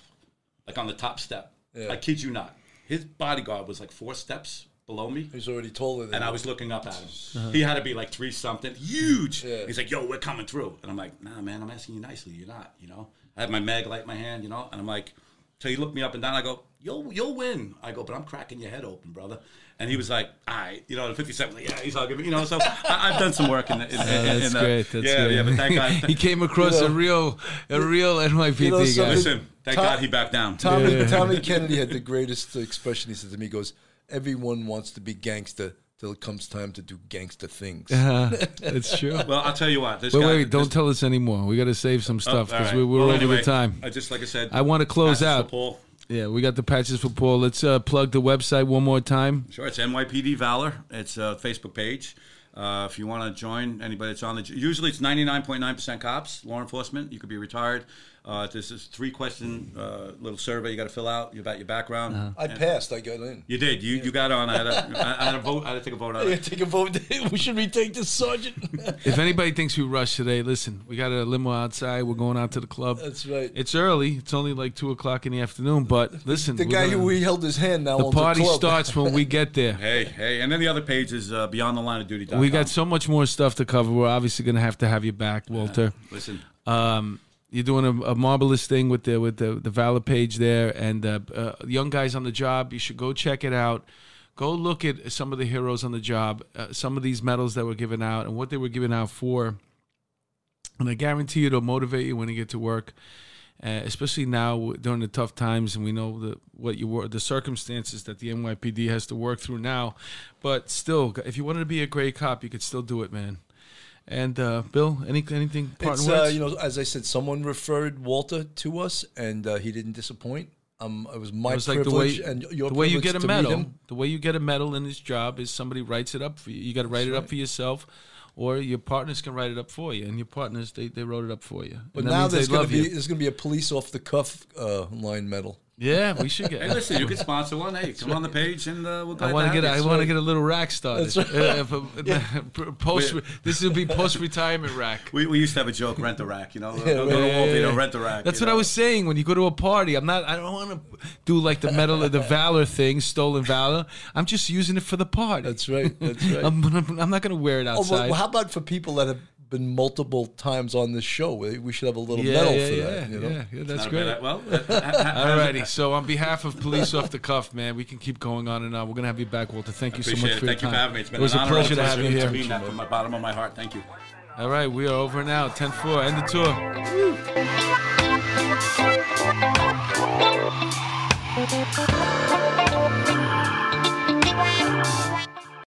like on the top step. I kid you not. His bodyguard was like four steps below me. He's already taller than And I was looking up at him. Uh-huh. He had to be like three something, huge. Yeah. He's like, "Yo, we're coming through," and I'm like, "Nah, man, I'm asking you nicely. You're not, you know." I have my mag light in my hand, you know, and I'm like, so he looked me up and down. I go, "You'll, you'll win." I go, "But I'm cracking your head open, brother." And he was like, "All right," you know, the 57, like, yeah, he's hugging me, you know. So I, I've done some work in the, in, in, That's in the, great. That's yeah, great. yeah. But thank God, he came across You a real, a real NYPD You know guy. something- listen, thank Tom- God he backed down. Tommy, Tommy Kennedy had the greatest expression. He said to me, he goes, everyone wants to be gangster till it comes time to do gangster things. Uh, That's true. Well, I'll tell you what. This Wait, guy, wait, don't tell us anymore. We got to save some Oh, stuff all because right. we, we're Well, over anyway, the time. I just like I said. I want to close passes for out. Paul. Yeah, we got the patches for Paul. Let's uh, plug the website one more time. Sure, it's NYPD Valor. It's a Facebook page. Uh, if you want to join anybody that's on the, usually it's 99.9% cops, law enforcement. You could be retired. Uh, this is three question uh, little survey you got to fill out about your background. Uh-huh. I passed. I got in. You did. You you got on. I had a, I had a vote. I had to take a vote on Yeah, it. take a vote. we should retake this sergeant. If anybody thinks we rushed today, listen, we got a limo outside. We're going out to the club. That's right. It's early. It's only like two o'clock in the afternoon. But listen, the we're guy gonna- who we held his hand now the party a club. starts when we get there. Hey, hey, and then the other page is uh, Beyond the Line of Duty. We got so much more stuff to cover. We're obviously going to have to have you back, Walter. Listen, Um, you're doing a, a marvelous thing with the with the the Valor page there, and uh, uh, young guys on the job. You should go check it out. Go look at some of the heroes on the job, uh, some of these medals that were given out, and what they were given out for. And I guarantee you, it'll motivate you when you get to work, uh, especially now during the tough times. And we know the what you were, the circumstances that the NYPD has to work through now. But still, if you wanted to be a great cop, you could still do it, man. And uh, Bill, any anything parting It's words? uh, you know, as I said, someone referred Walter to us, and uh, he didn't disappoint. Um, it was my It was like the way, privilege and your the way you get a medal. The way you get a medal in this job is somebody writes it up for you. You got to write it up for yourself, or your partners can write it up for you. And your partners, they, they wrote it up for you. But now there's going to be you. there's going to be a police off the cuff uh, line medal. Yeah, we should get. hey, listen, you can sponsor one. Hey, come on the page and uh, we'll. I want to get. I want to get a little rack started. That's right. Uh, if a- post. This will be post retirement rack. We, we used to have a joke: rent the rack. You know, go, Yeah, go yeah, to yeah, Walter, you know, yeah. rent the rack. That's you what I was saying. When you go to a party, I'm not. I don't want to do like the medal of the valor thing, stolen valor. I'm just using it for the party. That's right. That's right. I'm, I'm not going to wear it outside. Oh, outside. well, how about for people that have been multiple times on this show? We we should have a little yeah, medal yeah, for yeah, that. You know? yeah, yeah, that's great. bad- Well, uh, ha- ha- Alrighty, so on behalf of Police Off the Cuff, man, we can keep going on and on. We're gonna have you back, Walter. Thank you so Appreciate much it. for Thank your you for time. having me. It's been it was an a honor pleasure and to have you to here. mean that from the bottom of my heart. Thank you. All right, we are over now. 10-4, end the tour.